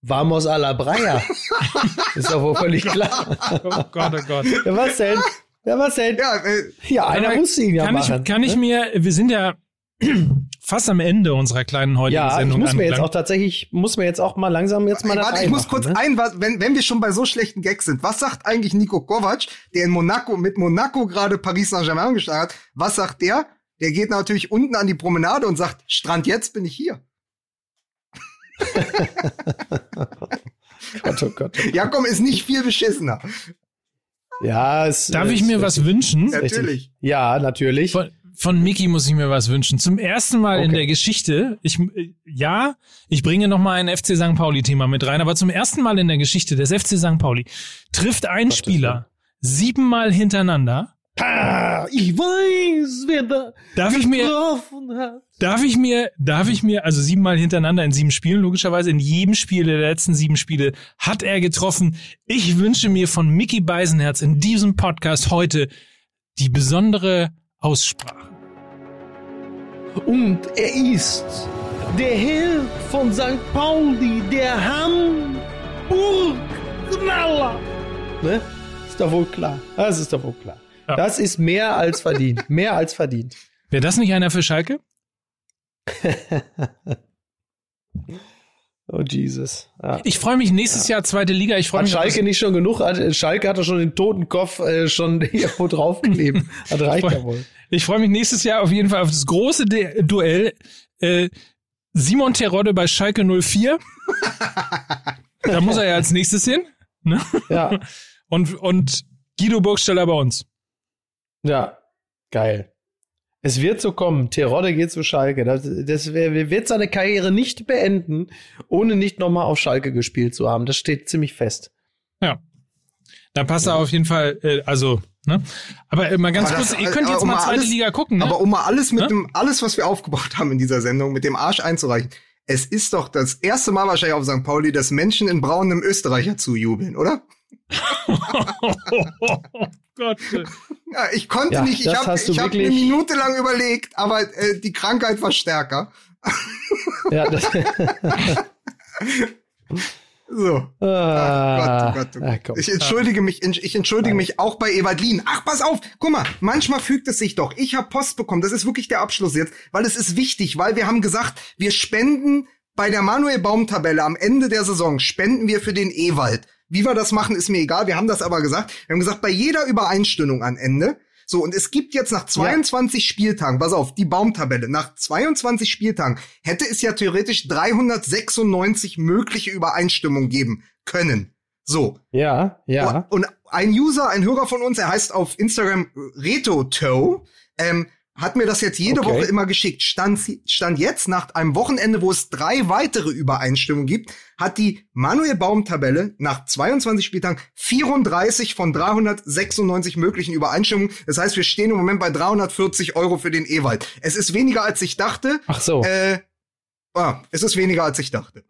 Vamos a la Breyer. ist doch wohl völlig klar.
oh Gott, oh Gott.
Ja, was denn? Ja, was denn? Ja, äh, ja einer muss ihn ja
kann
machen.
Ich, kann ich ne? mir, wir sind ja fast am Ende unserer kleinen heutigen ja, Sendung.
Ja, ich muss mir jetzt auch tatsächlich, muss mir jetzt auch mal langsam jetzt mal
Warte, ich muss kurz ne? ein, wenn, wenn wir schon bei so schlechten Gags sind, was sagt eigentlich Nico Kovac, der in Monaco, mit Monaco gerade Paris Saint-Germain gestartet hat, was sagt der? Der geht natürlich unten an die Promenade und sagt, Strand jetzt bin ich hier. Gott, oh Gott, oh Ja, komm, ist nicht viel beschissener.
Ja, es,
Darf ich mir was wünschen?
Natürlich.
Ja, natürlich.
Von, von Mickey muss ich mir was wünschen. Zum ersten Mal okay. in der Geschichte, ich, ja, ich bringe noch mal ein FC St. Pauli-Thema mit rein, aber zum ersten Mal in der Geschichte des FC St. Pauli trifft ein Spieler siebenmal hintereinander
Ah, ich weiß, wer da
darf ich mir, hat. Darf ich mir, darf ich mir, also siebenmal hintereinander in sieben Spielen, logischerweise in jedem Spiel der letzten sieben Spiele hat er getroffen. Ich wünsche mir von Mickey Beisenherz in diesem Podcast heute die besondere Aussprache.
Und er ist der Herr von St. Pauli, der Hamburg-Knaller.
Ne? Ist doch wohl klar. Das ist doch wohl klar. Ja. Das ist mehr als verdient. mehr als verdient.
Wäre das nicht einer für Schalke?
oh Jesus.
Ja. Ich freue mich nächstes ja. Jahr zweite Liga. Ich freue mich.
Schalke nicht schon genug? Schalke hat doch schon den toten Kopf äh, schon irgendwo draufgeklebt. Hat reicht ja wohl.
Ich freue mich nächstes Jahr auf jeden Fall auf das große De Duell. Äh, Simon Terodde bei Schalke 04. da muss er ja als nächstes hin. Ne?
Ja.
Und, und Guido Burgsteller bei uns.
Ja, geil. Es wird so kommen. Terodde geht zu Schalke. Das, das wird seine Karriere nicht beenden, ohne nicht nochmal auf Schalke gespielt zu haben. Das steht ziemlich fest.
Ja. Da passt er auf jeden Fall, äh, also, ne? Aber äh, mal ganz kurz, ihr könnt jetzt um mal zweite alles, Liga gucken, ne?
Aber um mal alles mit ne? dem, alles, was wir aufgebaut haben in dieser Sendung, mit dem Arsch einzureichen. Es ist doch das erste Mal wahrscheinlich auf St. Pauli, dass Menschen in Braun einem Österreicher zujubeln, oder? Gott. Ja, ich konnte ja, nicht, ich habe ich hab eine Minute lang überlegt, aber äh, die Krankheit war stärker. ja, das So. Ah, Ach Gott, oh Gott, oh Gott. Ich entschuldige mich, ich entschuldige mich auch bei Evalin. Ach, pass auf, guck mal, manchmal fügt es sich doch. Ich habe Post bekommen, das ist wirklich der Abschluss jetzt, weil es ist wichtig, weil wir haben gesagt, wir spenden bei der Manuel Baum Tabelle am Ende der Saison spenden wir für den Ewald. Wie wir das machen, ist mir egal. Wir haben das aber gesagt. Wir haben gesagt, bei jeder Übereinstimmung am Ende so, und es gibt jetzt nach 22 ja. Spieltagen, pass auf, die Baumtabelle, nach 22 Spieltagen hätte es ja theoretisch 396 mögliche Übereinstimmungen geben können. So.
Ja, ja.
Und ein User, ein Hörer von uns, er heißt auf Instagram RetoToe, ähm, hat mir das jetzt jede okay. Woche immer geschickt. Stand, stand jetzt nach einem Wochenende, wo es drei weitere Übereinstimmungen gibt, hat die Manuel Baum Tabelle nach 22 Spieltagen 34 von 396 möglichen Übereinstimmungen. Das heißt, wir stehen im Moment bei 340 Euro für den Ewald. Es ist weniger als ich dachte.
Ach so.
Äh, ah, es ist weniger als ich dachte.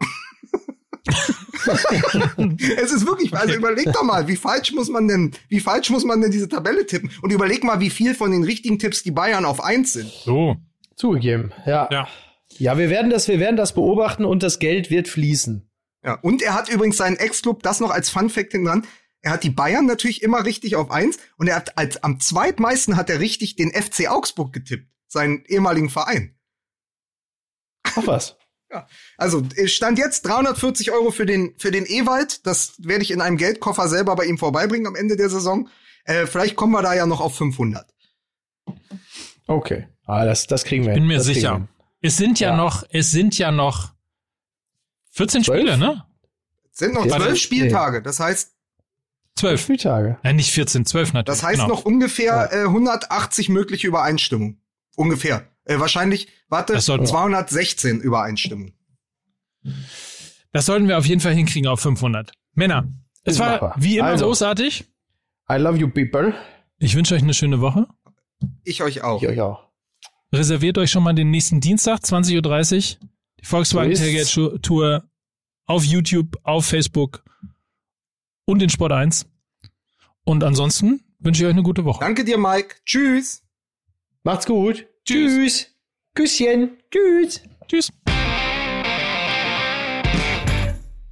es ist wirklich, also überleg doch mal, wie falsch muss man denn, wie falsch muss man denn diese Tabelle tippen? Und überleg mal, wie viel von den richtigen Tipps die Bayern auf eins sind.
So.
Zugegeben, ja.
Ja.
Ja, wir werden das, wir werden das beobachten und das Geld wird fließen.
Ja, und er hat übrigens seinen Ex-Club, das noch als Fun Fact dran. Er hat die Bayern natürlich immer richtig auf eins und er hat als am zweitmeisten hat er richtig den FC Augsburg getippt, seinen ehemaligen Verein.
Ach was.
Ja, also stand jetzt 340 Euro für den für den Ewald. Das werde ich in einem Geldkoffer selber bei ihm vorbeibringen am Ende der Saison. Äh, vielleicht kommen wir da ja noch auf 500.
Okay, ah, das das kriegen wir.
Ich bin mir
das
sicher. Es sind ja, ja, noch es sind ja noch 14 12? Spiele, ne?
Es sind noch zwölf Spieltage. Das heißt
zwölf
Spieltage.
Ja, nicht 14, 12 natürlich.
Das heißt genau. noch ungefähr äh, 180 mögliche Übereinstimmungen. Ungefähr. Äh, wahrscheinlich, warte, 216 Übereinstimmungen.
Das sollten wir auf jeden Fall hinkriegen auf 500. Männer, es war wie immer also, großartig.
I love you people.
Ich wünsche euch eine schöne Woche.
Ich euch auch.
Ich euch auch.
Reserviert euch schon mal den nächsten Dienstag, 20.30 Uhr. Die Volkswagen Tailgate Tour auf YouTube, auf Facebook und in Sport 1. Und ansonsten wünsche ich euch eine gute Woche.
Danke dir, Mike. Tschüss.
Macht's gut. Tschüss. Küsschen. Tschüss.
Tschüss.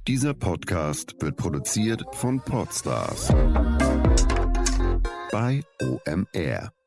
Dieser Podcast wird produziert von Podstars bei OMR.